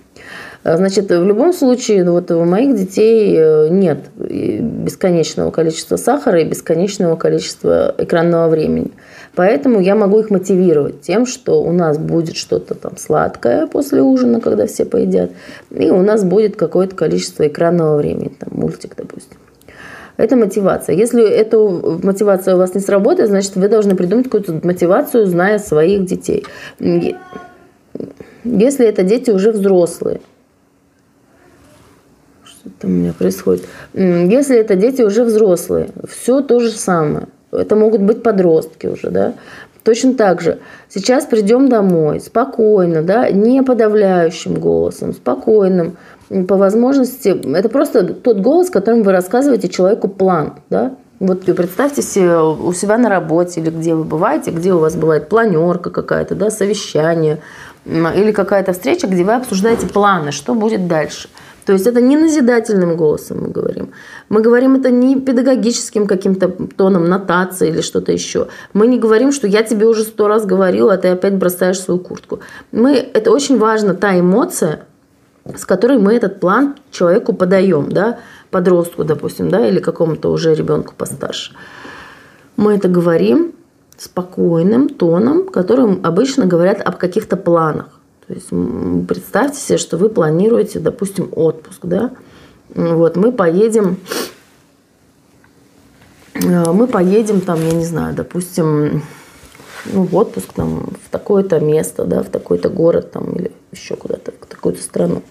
А, значит, в любом случае, ну, вот у моих детей э, нет бесконечного количества сахара и бесконечного количества экранного времени. Поэтому я могу их мотивировать тем, что у нас будет что-то там сладкое после ужина, когда все поедят, и у нас будет какое-то количество экранного времени, там мультик, допустим. Это мотивация. Если эта мотивация у вас не сработает, значит, вы должны придумать какую-то мотивацию, зная своих детей. Если это дети уже взрослые, что там у меня происходит? Если это дети уже взрослые, все то же самое. Это могут быть подростки уже, да. Точно так же. Сейчас придем домой спокойно, да, не подавляющим голосом, спокойным, по возможности. Это просто тот голос, которым вы рассказываете человеку план, да. Вот представьте себе у себя на работе или где вы бываете, где у вас бывает планерка какая-то, да, совещание или какая-то встреча, где вы обсуждаете планы, что будет дальше – то есть это не назидательным голосом мы говорим. Мы говорим это не педагогическим каким-то тоном нотации или что-то еще. Мы не говорим, что я тебе уже сто раз говорил, а ты опять бросаешь свою куртку. Мы, это очень важно, та эмоция, с которой мы этот план человеку подаем, да, подростку, допустим, да, или какому-то уже ребенку постарше. Мы это говорим спокойным тоном, которым обычно говорят об каких-то планах. То есть представьте себе, что вы планируете, допустим, отпуск, да? Вот мы поедем, э, мы поедем там, я не знаю, допустим, ну, в отпуск там в такое-то место, да, в такой-то город там или еще куда-то, в такую-то страну.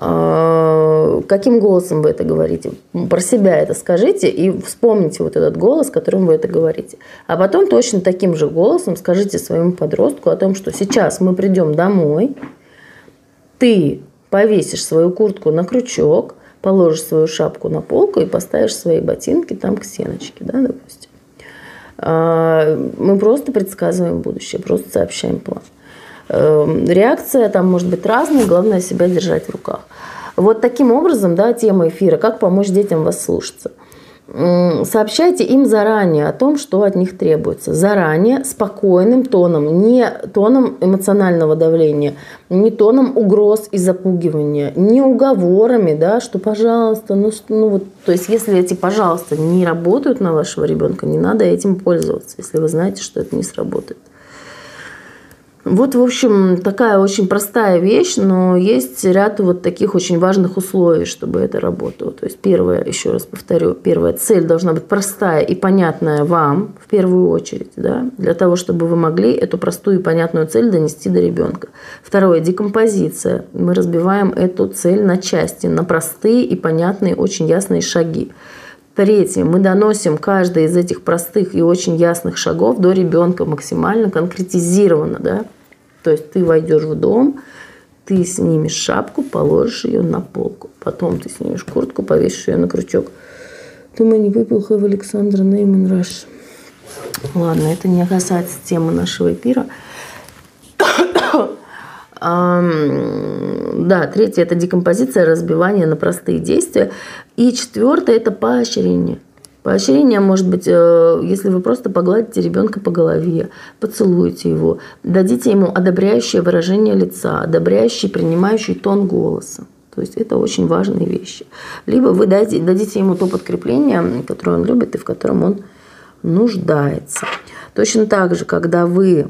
А, каким голосом вы это говорите? Про себя это скажите и вспомните вот этот голос, которым вы это говорите. А потом точно таким же голосом скажите своему подростку о том, что сейчас мы придем домой, ты повесишь свою куртку на крючок, положишь свою шапку на полку и поставишь свои ботинки там к стеночке, да, допустим. А, мы просто предсказываем будущее, просто сообщаем план. Эм, реакция там может быть разная, главное себя держать в руках. Вот таким образом, да, тема эфира, как помочь детям вас слушаться. Сообщайте им заранее о том, что от них требуется. Заранее, спокойным тоном, не тоном эмоционального давления, не тоном угроз и запугивания, не уговорами, да, что пожалуйста, ну, ну вот, то есть если эти пожалуйста не работают на вашего ребенка, не надо этим пользоваться, если вы знаете, что это не сработает. Вот, в общем, такая очень простая вещь, но есть ряд вот таких очень важных условий, чтобы это работало. То есть первое, еще раз повторю, первая цель должна быть простая и понятная вам в первую очередь, да, для того, чтобы вы могли эту простую и понятную цель донести до ребенка. Второе, декомпозиция. Мы разбиваем эту цель на части, на простые и понятные, очень ясные шаги. Третье, мы доносим каждый из этих простых и очень ясных шагов до ребенка максимально конкретизированно, да, то есть ты войдешь в дом, ты снимешь шапку, положишь ее на полку. Потом ты снимешь куртку, повесишь ее на крючок. Думаю, не выпил в Александра Нейман Раш. Ладно, это не касается темы нашего эфира. Да, третье – это декомпозиция, разбивание на простые действия. И четвертое – это поощрение. Поощрение может быть, э, если вы просто погладите ребенка по голове, поцелуете его, дадите ему одобряющее выражение лица, одобряющий, принимающий тон голоса. То есть это очень важные вещи. Либо вы дадите, дадите ему то подкрепление, которое он любит и в котором он нуждается. Точно так же, когда вы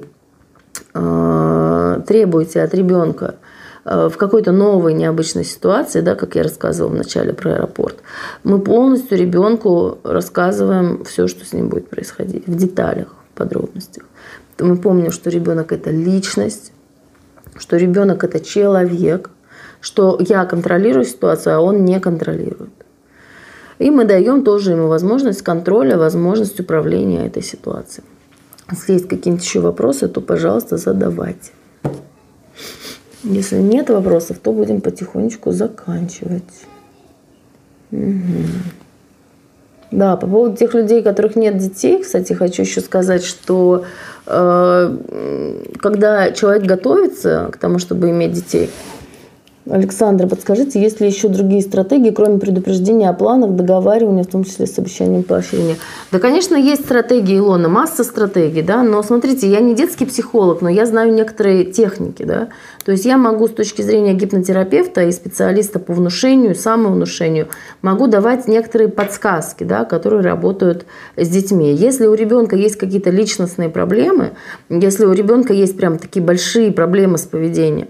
э, требуете от ребенка в какой-то новой необычной ситуации, да, как я рассказывала вначале про аэропорт, мы полностью ребенку рассказываем все, что с ним будет происходить, в деталях, в подробностях. Мы помним, что ребенок это личность, что ребенок это человек, что я контролирую ситуацию, а он не контролирует. И мы даем тоже ему возможность контроля, возможность управления этой ситуацией. Если есть какие-нибудь еще вопросы, то, пожалуйста, задавайте. Если нет вопросов, то будем потихонечку заканчивать. Угу. Да, по поводу тех людей, у которых нет детей, кстати, хочу еще сказать, что э, когда человек готовится к тому, чтобы иметь детей, Александра, подскажите, есть ли еще другие стратегии, кроме предупреждения о планах, договаривания, в том числе с обещанием поощрения? Да, конечно, есть стратегии, Илона, масса стратегий, да, но смотрите, я не детский психолог, но я знаю некоторые техники, да, то есть я могу с точки зрения гипнотерапевта и специалиста по внушению, самовнушению, могу давать некоторые подсказки, да, которые работают с детьми. Если у ребенка есть какие-то личностные проблемы, если у ребенка есть прям такие большие проблемы с поведением,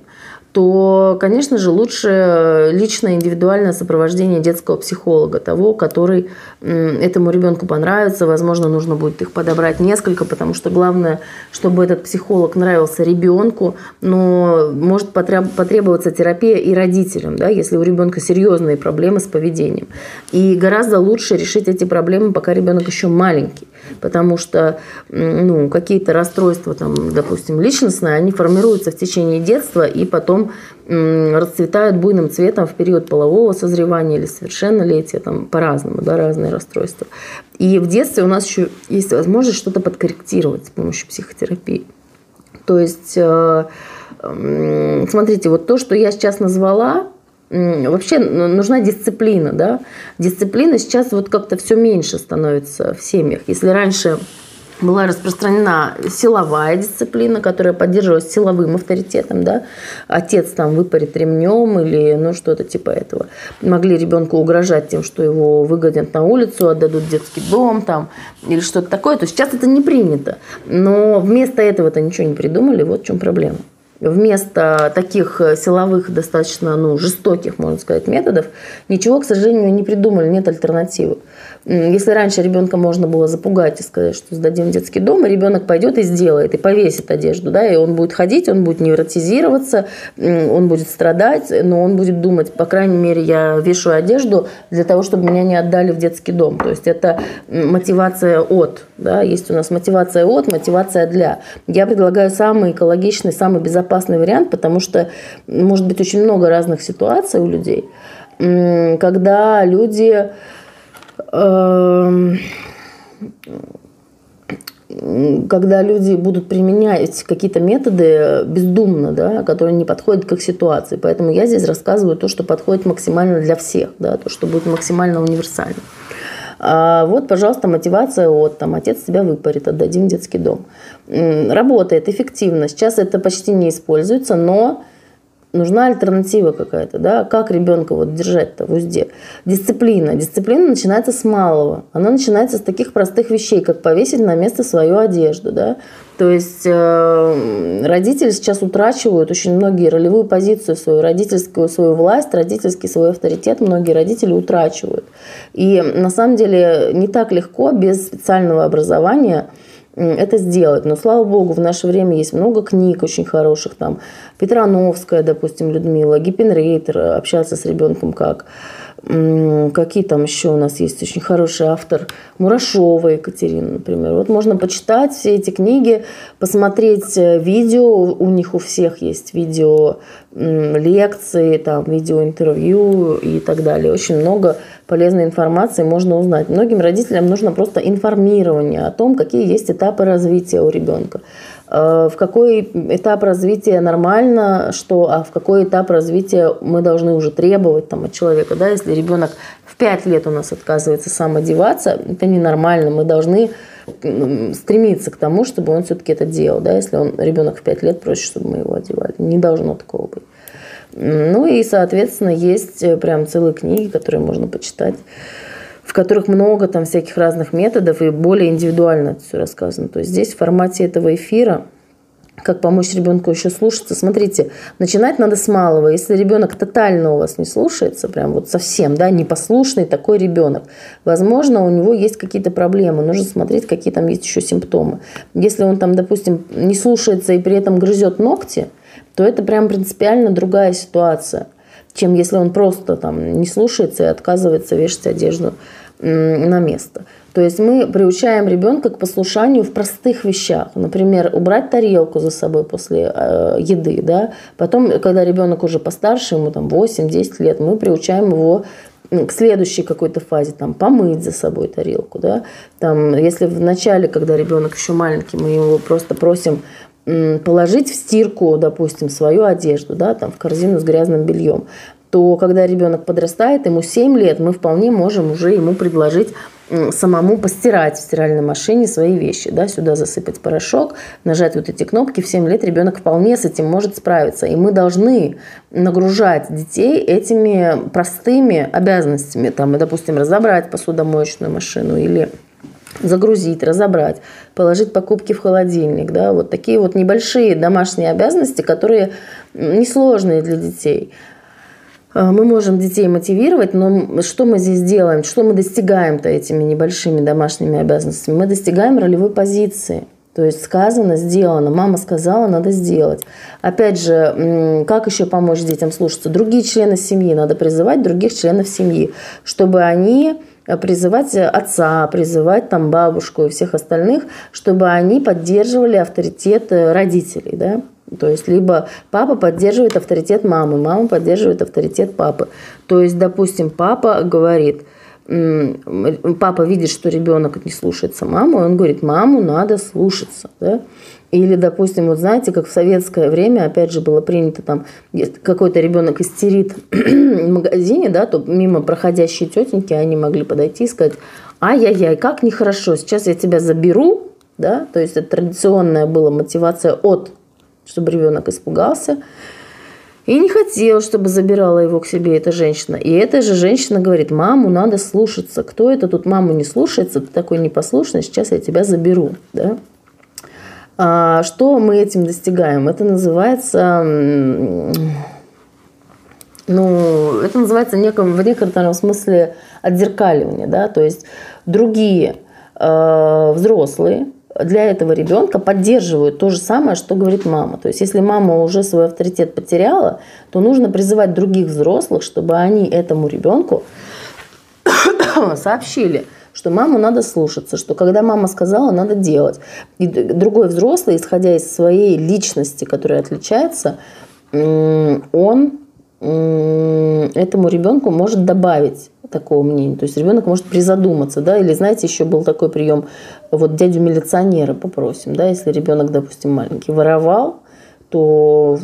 то, конечно же, лучше личное индивидуальное сопровождение детского психолога, того, который этому ребенку понравится. Возможно, нужно будет их подобрать несколько, потому что главное, чтобы этот психолог нравился ребенку, но может потребоваться терапия и родителям, да, если у ребенка серьезные проблемы с поведением. И гораздо лучше решить эти проблемы, пока ребенок еще маленький потому что ну, какие-то расстройства, там, допустим, личностные, они формируются в течение детства и потом расцветают буйным цветом в период полового созревания или совершеннолетия, там по-разному, да, разные расстройства. И в детстве у нас еще есть возможность что-то подкорректировать с помощью психотерапии. То есть, э, смотрите, вот то, что я сейчас назвала, Вообще нужна дисциплина, да. Дисциплина сейчас вот как-то все меньше становится в семьях. Если раньше была распространена силовая дисциплина, которая поддерживалась силовым авторитетом, да, отец там выпарит ремнем или ну что-то типа этого. Могли ребенку угрожать тем, что его выгонят на улицу, отдадут детский дом там или что-то такое. То есть сейчас это не принято. Но вместо этого-то ничего не придумали, вот в чем проблема вместо таких э, силовых, достаточно ну, жестоких, можно сказать, методов, ничего, к сожалению, не придумали, нет альтернативы. Если раньше ребенка можно было запугать и сказать, что сдадим в детский дом, и ребенок пойдет и сделает, и повесит одежду, да, и он будет ходить, он будет невротизироваться, он будет страдать, но он будет думать, по крайней мере, я вешаю одежду для того, чтобы меня не отдали в детский дом. То есть это мотивация от, да, есть у нас мотивация от, мотивация для. Я предлагаю самый экологичный, самый безопасный вариант, потому что может быть очень много разных ситуаций у людей, когда люди Эм, когда люди будут применять какие-то методы бездумно, да, которые не подходят к их ситуации. Поэтому я здесь рассказываю то, что подходит максимально для всех, да, то, что будет максимально универсально. А вот, пожалуйста, мотивация от там, отец тебя выпарит, отдадим детский дом. Работает эффективно. Сейчас это почти не используется, но нужна альтернатива какая-то, да, как ребенка вот держать-то в узде. Дисциплина. Дисциплина начинается с малого. Она начинается с таких простых вещей, как повесить на место свою одежду, да. То есть э, родители сейчас утрачивают очень многие ролевую позицию свою, родительскую свою власть, родительский свой авторитет многие родители утрачивают. И на самом деле не так легко без специального образования это сделать. Но, слава богу, в наше время есть много книг очень хороших. Там Петрановская, допустим, Людмила, Гиппенрейтер общался с ребенком как. Какие там еще у нас есть очень хороший автор? Мурашова Екатерина, например. Вот можно почитать все эти книги, посмотреть э, видео. У них у всех есть видео лекции, там, видеоинтервью и так далее. Очень много полезной информации можно узнать. Многим родителям нужно просто информирование о том, какие есть этапы развития у ребенка. Э, в какой этап развития нормально, что, а в какой этап развития мы должны уже требовать там, от человека. Да? Если ребенок в 5 лет у нас отказывается сам одеваться, это ненормально. Мы должны стремиться к тому, чтобы он все-таки это делал. Да? Если он, ребенок в 5 лет просит, чтобы мы его одевали. Не должно такого быть. Ну и, соответственно, есть э, прям целые книги, которые можно почитать, в которых много там всяких разных методов и более индивидуально это все рассказано. То есть здесь в формате этого эфира как помочь ребенку еще слушаться. Смотрите, начинать надо с малого. Если ребенок тотально у вас не слушается, прям вот совсем, да, непослушный такой ребенок, возможно, у него есть какие-то проблемы. Нужно смотреть, какие там есть еще симптомы. Если он там, допустим, не слушается и при этом грызет ногти, то это прям принципиально другая ситуация, чем если он просто там не слушается и отказывается вешать одежду на место. То есть мы приучаем ребенка к послушанию в простых вещах. Например, убрать тарелку за собой после э, еды. Да? Потом, когда ребенок уже постарше, ему там 8-10 лет, мы приучаем его к следующей какой-то фазе, там, помыть за собой тарелку, да, там, если в начале, когда ребенок еще маленький, мы его просто просим положить в стирку, допустим, свою одежду, да, там, в корзину с грязным бельем, то когда ребенок подрастает, ему 7 лет, мы вполне можем уже ему предложить самому постирать в стиральной машине свои вещи, да, сюда засыпать порошок, нажать вот эти кнопки, в 7 лет ребенок вполне с этим может справиться. И мы должны нагружать детей этими простыми обязанностями, там, допустим, разобрать посудомоечную машину или загрузить, разобрать, положить покупки в холодильник, да, вот такие вот небольшие домашние обязанности, которые несложные для детей. А, мы можем детей мотивировать, но что мы здесь делаем, что мы достигаем-то этими небольшими домашними обязанностями? Мы достигаем ролевой позиции. То есть сказано, сделано. Мама сказала, надо сделать. Опять же, как еще помочь детям слушаться? Другие члены семьи. Надо призывать других членов семьи, чтобы они призывать отца, призывать там бабушку и всех остальных, чтобы они поддерживали авторитет э, родителей, да, то есть либо папа поддерживает авторитет мамы, мама поддерживает авторитет папы. То есть, допустим, папа говорит, папа видит, что ребенок не слушается маму, он говорит, маму надо слушаться. Да? Или, допустим, вот знаете, как в советское время, опять же, было принято там, какой-то ребенок истерит в магазине, да, то мимо проходящие тетеньки, они могли подойти и сказать, ай-яй-яй, как нехорошо, сейчас я тебя заберу, да, то есть это традиционная была мотивация от, чтобы ребенок испугался, и не хотел, чтобы забирала его к себе эта женщина. И эта же женщина говорит, маму надо слушаться. Кто это тут маму не слушается? Ты такой непослушный, сейчас я тебя заберу. Да? А что мы этим достигаем? Это называется, ну, это называется неком, в некотором смысле отзеркаливание, да, то есть другие э, взрослые для этого ребенка поддерживают то же самое, что говорит мама. То есть, если мама уже свой авторитет потеряла, то нужно призывать других взрослых, чтобы они этому ребенку сообщили – что маму надо слушаться, что когда мама сказала, надо делать. И другой взрослый, исходя из своей личности, которая отличается, он этому ребенку может добавить такого мнения. То есть ребенок может призадуматься, да, или знаете, еще был такой прием, вот дядю милиционера попросим, да, если ребенок, допустим, маленький, воровал, то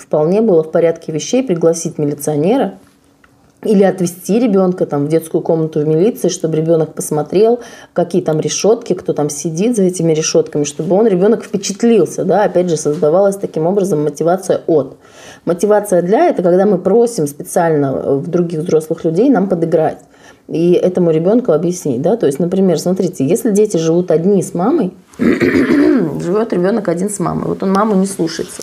вполне было в порядке вещей пригласить милиционера, или отвести ребенка там в детскую комнату в милиции, чтобы ребенок посмотрел, какие там решетки, кто там сидит за этими решетками, чтобы он, ребенок впечатлился, да, опять же, создавалась таким образом мотивация от. Мотивация для – это когда мы просим специально в других взрослых людей нам подыграть и этому ребенку объяснить, да, то есть, например, смотрите, если дети живут одни с мамой, живет ребенок один с мамой, вот он маму не слушается,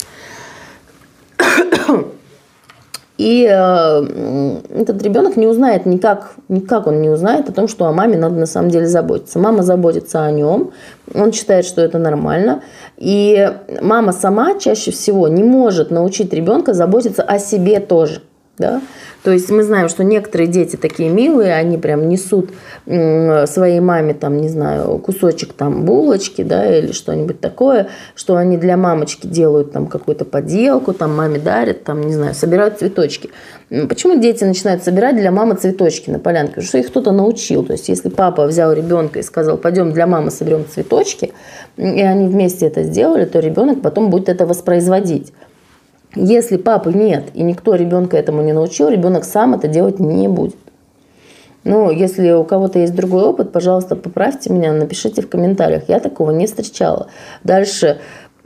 и э, этот ребенок не узнает никак, никак он не узнает о том, что о маме надо на самом деле заботиться. Мама заботится о нем, он считает, что это нормально. И мама сама чаще всего не может научить ребенка заботиться о себе тоже. Да? То есть мы знаем, что некоторые дети такие милые, они прям несут своей маме, там, не знаю, кусочек там булочки, да, или что-нибудь такое, что они для мамочки делают там какую-то поделку, там маме дарят, там, не знаю, собирают цветочки. Почему дети начинают собирать для мамы цветочки на полянке? Потому что их кто-то научил. То есть если папа взял ребенка и сказал, пойдем для мамы соберем цветочки, и они вместе это сделали, то ребенок потом будет это воспроизводить. Если папы нет и никто ребенка этому не научил, ребенок сам это делать не будет. Ну, если у кого-то есть другой опыт, пожалуйста, поправьте меня, напишите в комментариях. Я такого не встречала. Дальше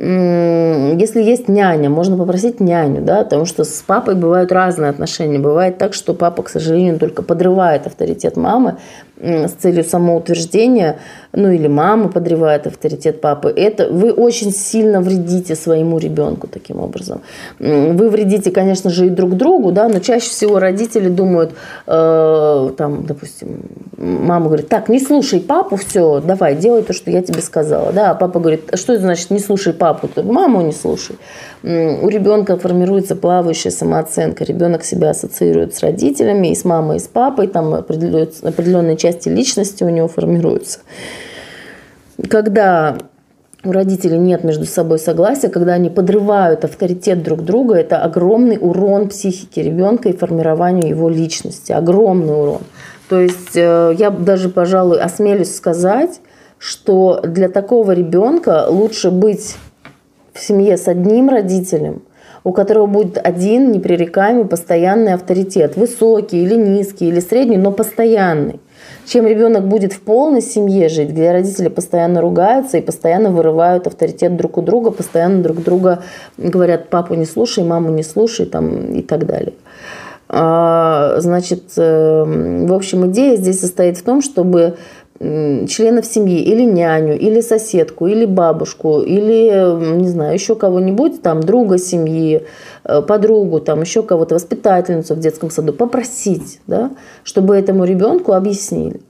если есть няня, можно попросить няню, да, потому что с папой бывают разные отношения. Бывает так, что папа, к сожалению, только подрывает авторитет мамы с целью самоутверждения, ну или мама подрывает авторитет папы. Это вы очень сильно вредите своему ребенку таким образом. Вы вредите, конечно же, и друг другу, да, но чаще всего родители думают, э, там, допустим, мама говорит, так, не слушай папу, все, давай, делай то, что я тебе сказала, да, а папа говорит, что это значит не слушай папу? ты маму не слушай. У ребенка формируется плавающая самооценка. Ребенок себя ассоциирует с родителями, и с мамой, и с папой. Там определенные части личности у него формируются. Когда у родителей нет между собой согласия, когда они подрывают авторитет друг друга, это огромный урон психике ребенка и формированию его личности. Огромный урон. То есть э, я даже, пожалуй, осмелюсь сказать, что для такого ребенка лучше быть в в семье с одним родителем, у которого будет один непререкаемый постоянный авторитет, высокий или низкий, или средний, но постоянный. Чем ребенок будет в полной семье жить, где родители постоянно ругаются и постоянно вырывают авторитет друг у друга, постоянно друг друга говорят, папу не слушай, маму не слушай там, и так далее. А, значит, э, в общем, идея здесь состоит в том, чтобы членов семьи, или няню, или соседку, или бабушку, или, не знаю, еще кого-нибудь, там, друга семьи, э, подругу, там, еще кого-то, воспитательницу в детском саду, попросить, да, чтобы этому ребенку объяснили,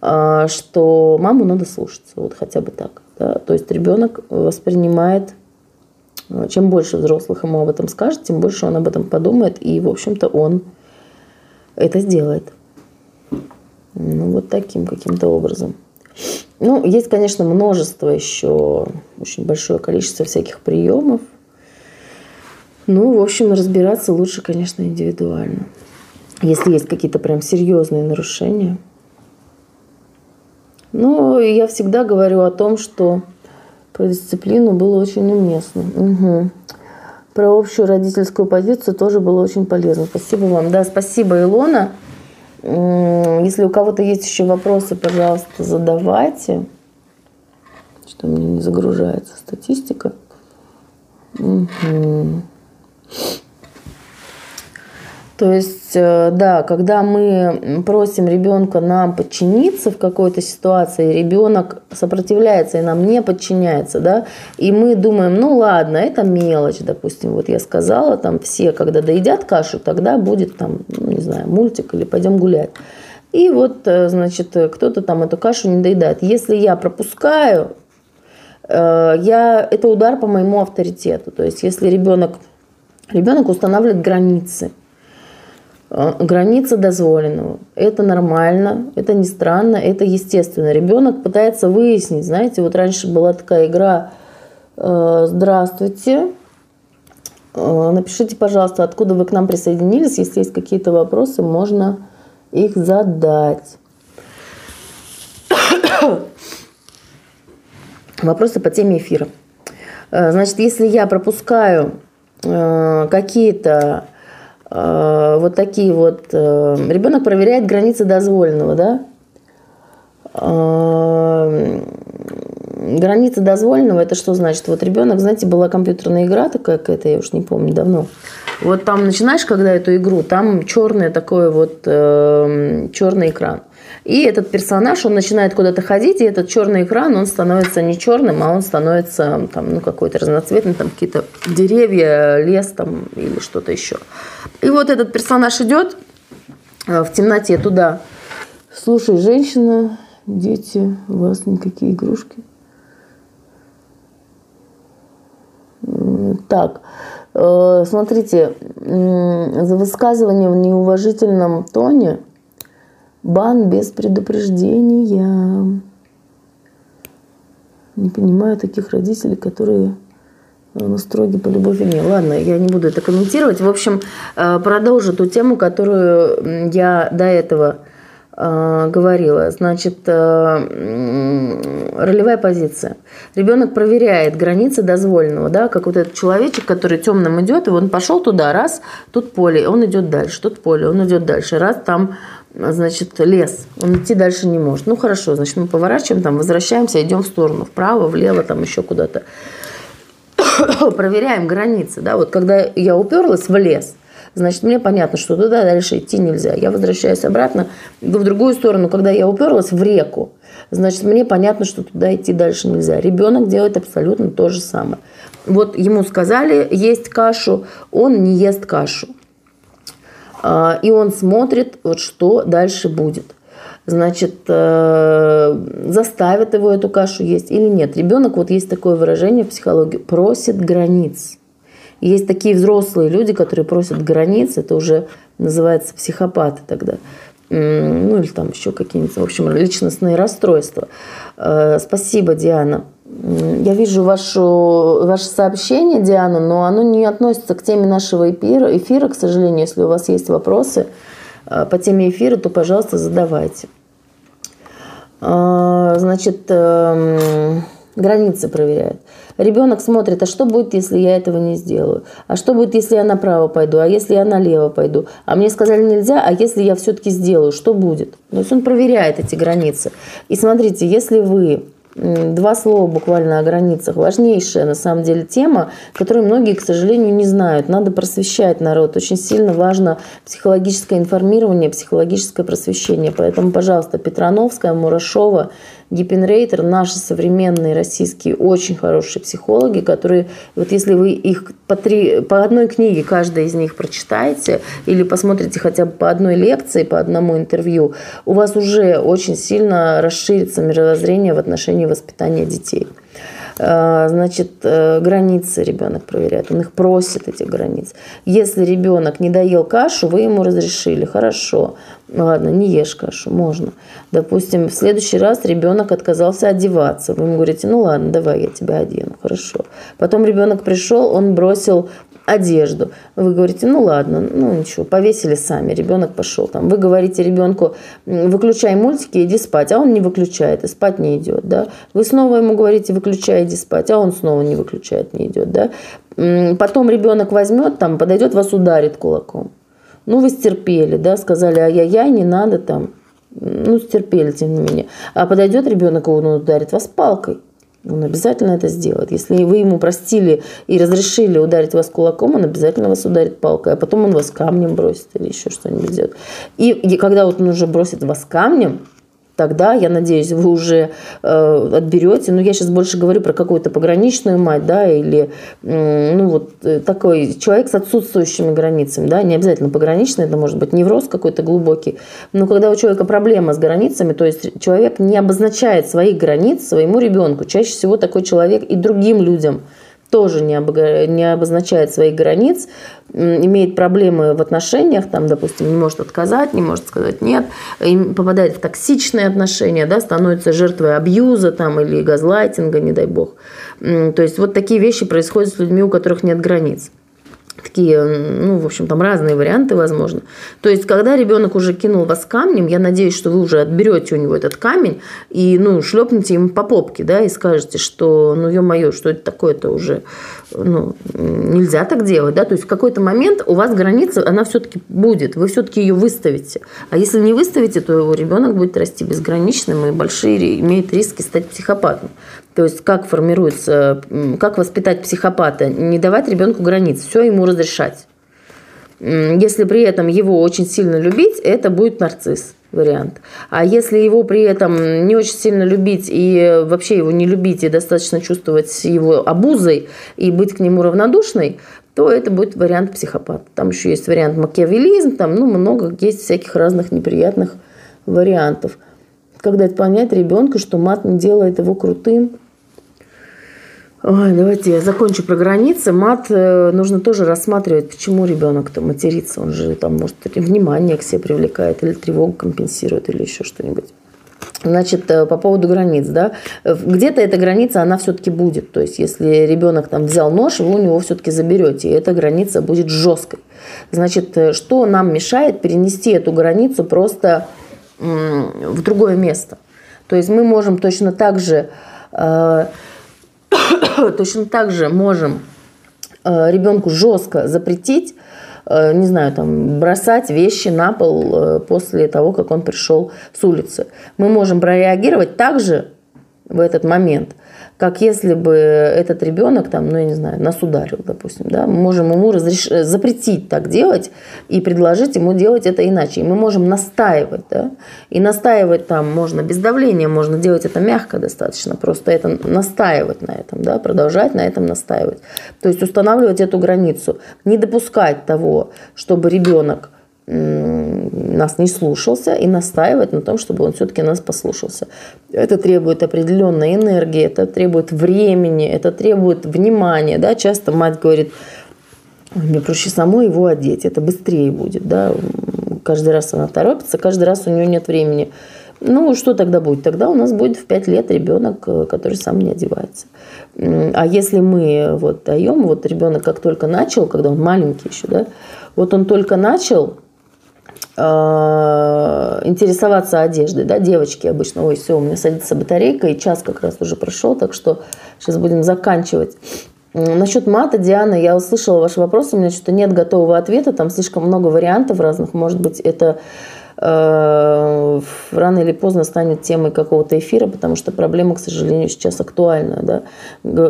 а, что маму надо слушаться, вот хотя бы так. Да? То есть ребенок воспринимает, э, чем больше взрослых ему об этом скажет, тем больше он об этом подумает, и, в общем-то, он это сделает. Ну, вот таким каким-то образом. Ну, есть, конечно, множество еще, очень большое количество всяких приемов. Ну, в общем, разбираться лучше, конечно, индивидуально. Если есть какие-то прям серьезные нарушения. Но я всегда говорю о том, что про дисциплину было очень уместно. Угу. Про общую родительскую позицию тоже было очень полезно. Спасибо вам. Да, спасибо, Илона. Если у кого-то есть еще вопросы, пожалуйста, задавайте. Что меня не загружается статистика. Угу. То есть, э, да, когда мы просим ребенка нам подчиниться в какой-то ситуации, ребенок сопротивляется и нам не подчиняется, да, и мы думаем, ну ладно, это мелочь, допустим, вот я сказала, там все, когда доедят кашу, тогда будет там, ну, не знаю, мультик или пойдем гулять. И вот, э, значит, кто-то там эту кашу не доедает. Если я пропускаю, э, я, это удар по моему авторитету. То есть, если ребенок, ребенок устанавливает границы – Э, граница дозволенного. Это нормально, это не странно, это естественно. Ребенок пытается выяснить, знаете, вот раньше была такая игра э, «Здравствуйте», э, напишите, пожалуйста, откуда вы к нам присоединились. Если есть какие-то вопросы, можно их задать. Вопросы по теме эфира. Значит, если я пропускаю какие-то Э, вот такие вот... Э, ребенок проверяет границы дозволенного, да? Э, границы дозволенного, это что значит? Вот ребенок, знаете, была компьютерная игра такая какая-то, я уж не помню, давно. Вот там начинаешь, когда эту игру, там черный такой вот черный экран. И этот персонаж, он начинает куда-то ходить, и этот черный экран, он становится не черным, а он становится там, ну, какой-то разноцветный, там какие-то деревья, лес там или что-то еще. И вот этот персонаж идет э, в темноте туда. Слушай, женщина, дети, у вас никакие игрушки. Так, э, смотрите, за высказывание в неуважительном тоне – Бан без предупреждения. Не понимаю таких родителей, которые ну, строги по любви. Не, ладно, я не буду это комментировать. В общем, э, продолжу ту тему, которую я до этого э, говорила. Значит, э, ролевая позиция. Ребенок проверяет границы дозволенного, да, как вот этот человечек, который темным идет, и он пошел туда, раз, тут поле, он идет дальше, тут поле, он идет дальше, раз, там значит, лес. Он идти дальше не может. Ну, хорошо, значит, мы поворачиваем, там, возвращаемся, идем в сторону, вправо, влево, там, еще куда-то. Проверяем границы, да, вот когда я уперлась в лес, значит, мне понятно, что туда дальше идти нельзя. Я возвращаюсь обратно в другую сторону, когда я уперлась в реку, значит, мне понятно, что туда идти дальше нельзя. Ребенок делает абсолютно то же самое. Вот ему сказали есть кашу, он не ест кашу. А, и он смотрит, вот что дальше будет. Значит, э, заставит его эту кашу есть или нет. Ребенок, вот есть такое выражение в психологии, просит границ. Есть такие взрослые люди, которые просят границ, это уже называется психопаты тогда. Ну или там еще какие-нибудь, в общем, личностные расстройства. Э, спасибо, Диана. Я вижу вашу, ваше сообщение, Диана, но оно не относится к теме нашего эфира, эфира, к сожалению. Если у вас есть вопросы э, по теме эфира, то, пожалуйста, задавайте. А, значит, эм, границы проверяет. Ребенок смотрит, а что будет, если я этого не сделаю? А что будет, если я направо пойду? А если я налево пойду? А мне сказали нельзя, а если я все-таки сделаю, что будет? То есть он проверяет эти границы. И смотрите, если вы Два слова буквально о границах. Важнейшая, на самом деле, тема, которую многие, к сожалению, не знают. Надо просвещать народ. Очень сильно важно психологическое информирование, психологическое просвещение. Поэтому, пожалуйста, Петрановская, Мурашова, Гиппенрейтер, наши современные российские очень хорошие психологи, которые, вот если вы их по, три, по одной книге, каждая из них прочитаете, или посмотрите хотя бы по одной лекции, по одному интервью, у вас уже очень сильно расширится мировоззрение в отношении воспитания детей. А, значит, э, границы ребенок проверяет, он их просит, этих границ. Если ребенок не доел кашу, вы ему разрешили, хорошо, ладно, не ешь кашу, можно. Допустим, в следующий раз ребенок отказался одеваться, вы ему говорите, ну ладно, давай я тебя одену, хорошо. Потом ребенок пришел, он бросил одежду. Вы говорите, ну ладно, ну ничего, повесили сами, ребенок пошел там. Вы говорите ребенку, выключай мультики, иди спать, а он не выключает и спать не идет, да. Вы снова ему говорите, выключай, иди спать, а он снова не выключает, не идет, да. Потом ребенок возьмет там, подойдет, вас ударит кулаком. Ну, вы стерпели, да, сказали, ай-яй-яй, не надо там. Ну, стерпели, тем не менее. А подойдет ребенок, он ударит вас палкой. Он обязательно это сделает. Если вы ему простили и разрешили ударить вас кулаком, он обязательно вас ударит палкой, а потом он вас камнем бросит или еще что-нибудь сделает. И, и когда вот он уже бросит вас камнем, тогда, я надеюсь, вы уже э, отберете. Ну, я сейчас больше говорю про какую-то пограничную мать, да, или, э, ну, вот э, такой человек с отсутствующими границами, да, не обязательно пограничный, это может быть невроз какой-то глубокий. Но когда у человека проблема с границами, то есть человек не обозначает своих границ своему ребенку, чаще всего такой человек и другим людям – тоже не, об, не обозначает своих границ, имеет проблемы в отношениях, там, допустим, не может отказать, не может сказать нет, попадает в токсичные отношения, да, становится жертвой абьюза там, или газлайтинга, не дай бог. То есть вот такие вещи происходят с людьми, у которых нет границ такие, ну, в общем, там разные варианты возможно. То есть, когда ребенок уже кинул вас камнем, я надеюсь, что вы уже отберете у него этот камень и, ну, шлепнете ему по попке, да, и скажете, что, ну, ё-моё, что это такое-то уже, ну, нельзя так делать, да, то есть в какой-то момент у вас граница, она все-таки будет, вы все-таки ее выставите. А если не выставите, то его ребенок будет расти безграничным и большие имеет риски стать психопатом. То есть как формируется, как воспитать психопата? Не давать ребенку границ, все ему разрешать. Если при этом его очень сильно любить, это будет нарцисс вариант. А если его при этом не очень сильно любить и вообще его не любить и достаточно чувствовать его обузой и быть к нему равнодушной, то это будет вариант психопата. Там еще есть вариант макиавелизм, там ну, много есть всяких разных неприятных вариантов. Когда это понять ребенка, что мат не делает его крутым, Ой, давайте я закончу про границы. Мат э, нужно тоже рассматривать, почему ребенок-то матерится. Он же там, может, внимание к себе привлекает, или тревогу компенсирует, или еще что-нибудь. Значит, э, по поводу границ, да, где-то эта граница, она все-таки будет. То есть, если ребенок там взял нож, вы у него все-таки заберете, и эта граница будет жесткой. Значит, э, что нам мешает перенести эту границу просто в другое место? То есть, мы можем точно так же точно так же можем э, ребенку жестко запретить, э, не знаю, там, бросать вещи на пол э, после того, как он пришел с улицы. Мы можем прореагировать также в этот момент, как если бы этот ребенок там, ну я не знаю, нас ударил, допустим, да, мы можем ему разреш... запретить так делать и предложить ему делать это иначе. И мы можем настаивать, да, и настаивать там можно без давления, можно делать это мягко достаточно, просто это настаивать на этом, да, продолжать на этом настаивать. То есть устанавливать эту границу, не допускать того, чтобы ребенок нас не слушался и настаивать на том, чтобы он все-таки нас послушался. Это требует определенной энергии, это требует времени, это требует внимания. Да? Часто мать говорит, мне проще самой его одеть, это быстрее будет. Да? Каждый раз она торопится, каждый раз у нее нет времени. Ну, что тогда будет? Тогда у нас будет в 5 лет ребенок, который сам не одевается. А если мы вот даем, вот ребенок как только начал, когда он маленький еще, да, вот он только начал, интересоваться одеждой, да, девочки обычно, ой, все, у меня садится батарейка, и час как раз уже прошел, так что сейчас будем заканчивать. Насчет мата, Диана, я услышала ваш вопрос, у меня что-то нет готового ответа, там слишком много вариантов разных, может быть, это э, рано или поздно станет темой какого-то эфира, потому что проблема, к сожалению, сейчас актуальна. Да?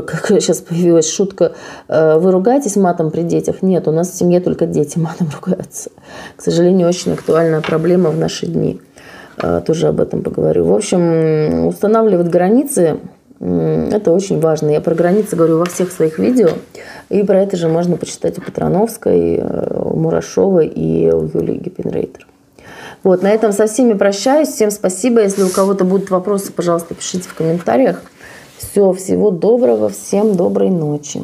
Как сейчас появилась шутка, э, вы ругаетесь матом при детях? Нет, у нас в семье только дети матом ругаются. К сожалению, очень актуальная проблема в наши дни. Э, тоже об этом поговорю. В общем, устанавливать границы это очень важно. Я про границы говорю во всех своих видео. И про это же можно почитать у Петрановской, э, у Мурашовой и у Юлии Гиппенрейтер. Вот, на этом со всеми прощаюсь. Всем спасибо. Если у кого-то будут вопросы, пожалуйста, пишите в комментариях. Все, всего доброго. Всем доброй ночи.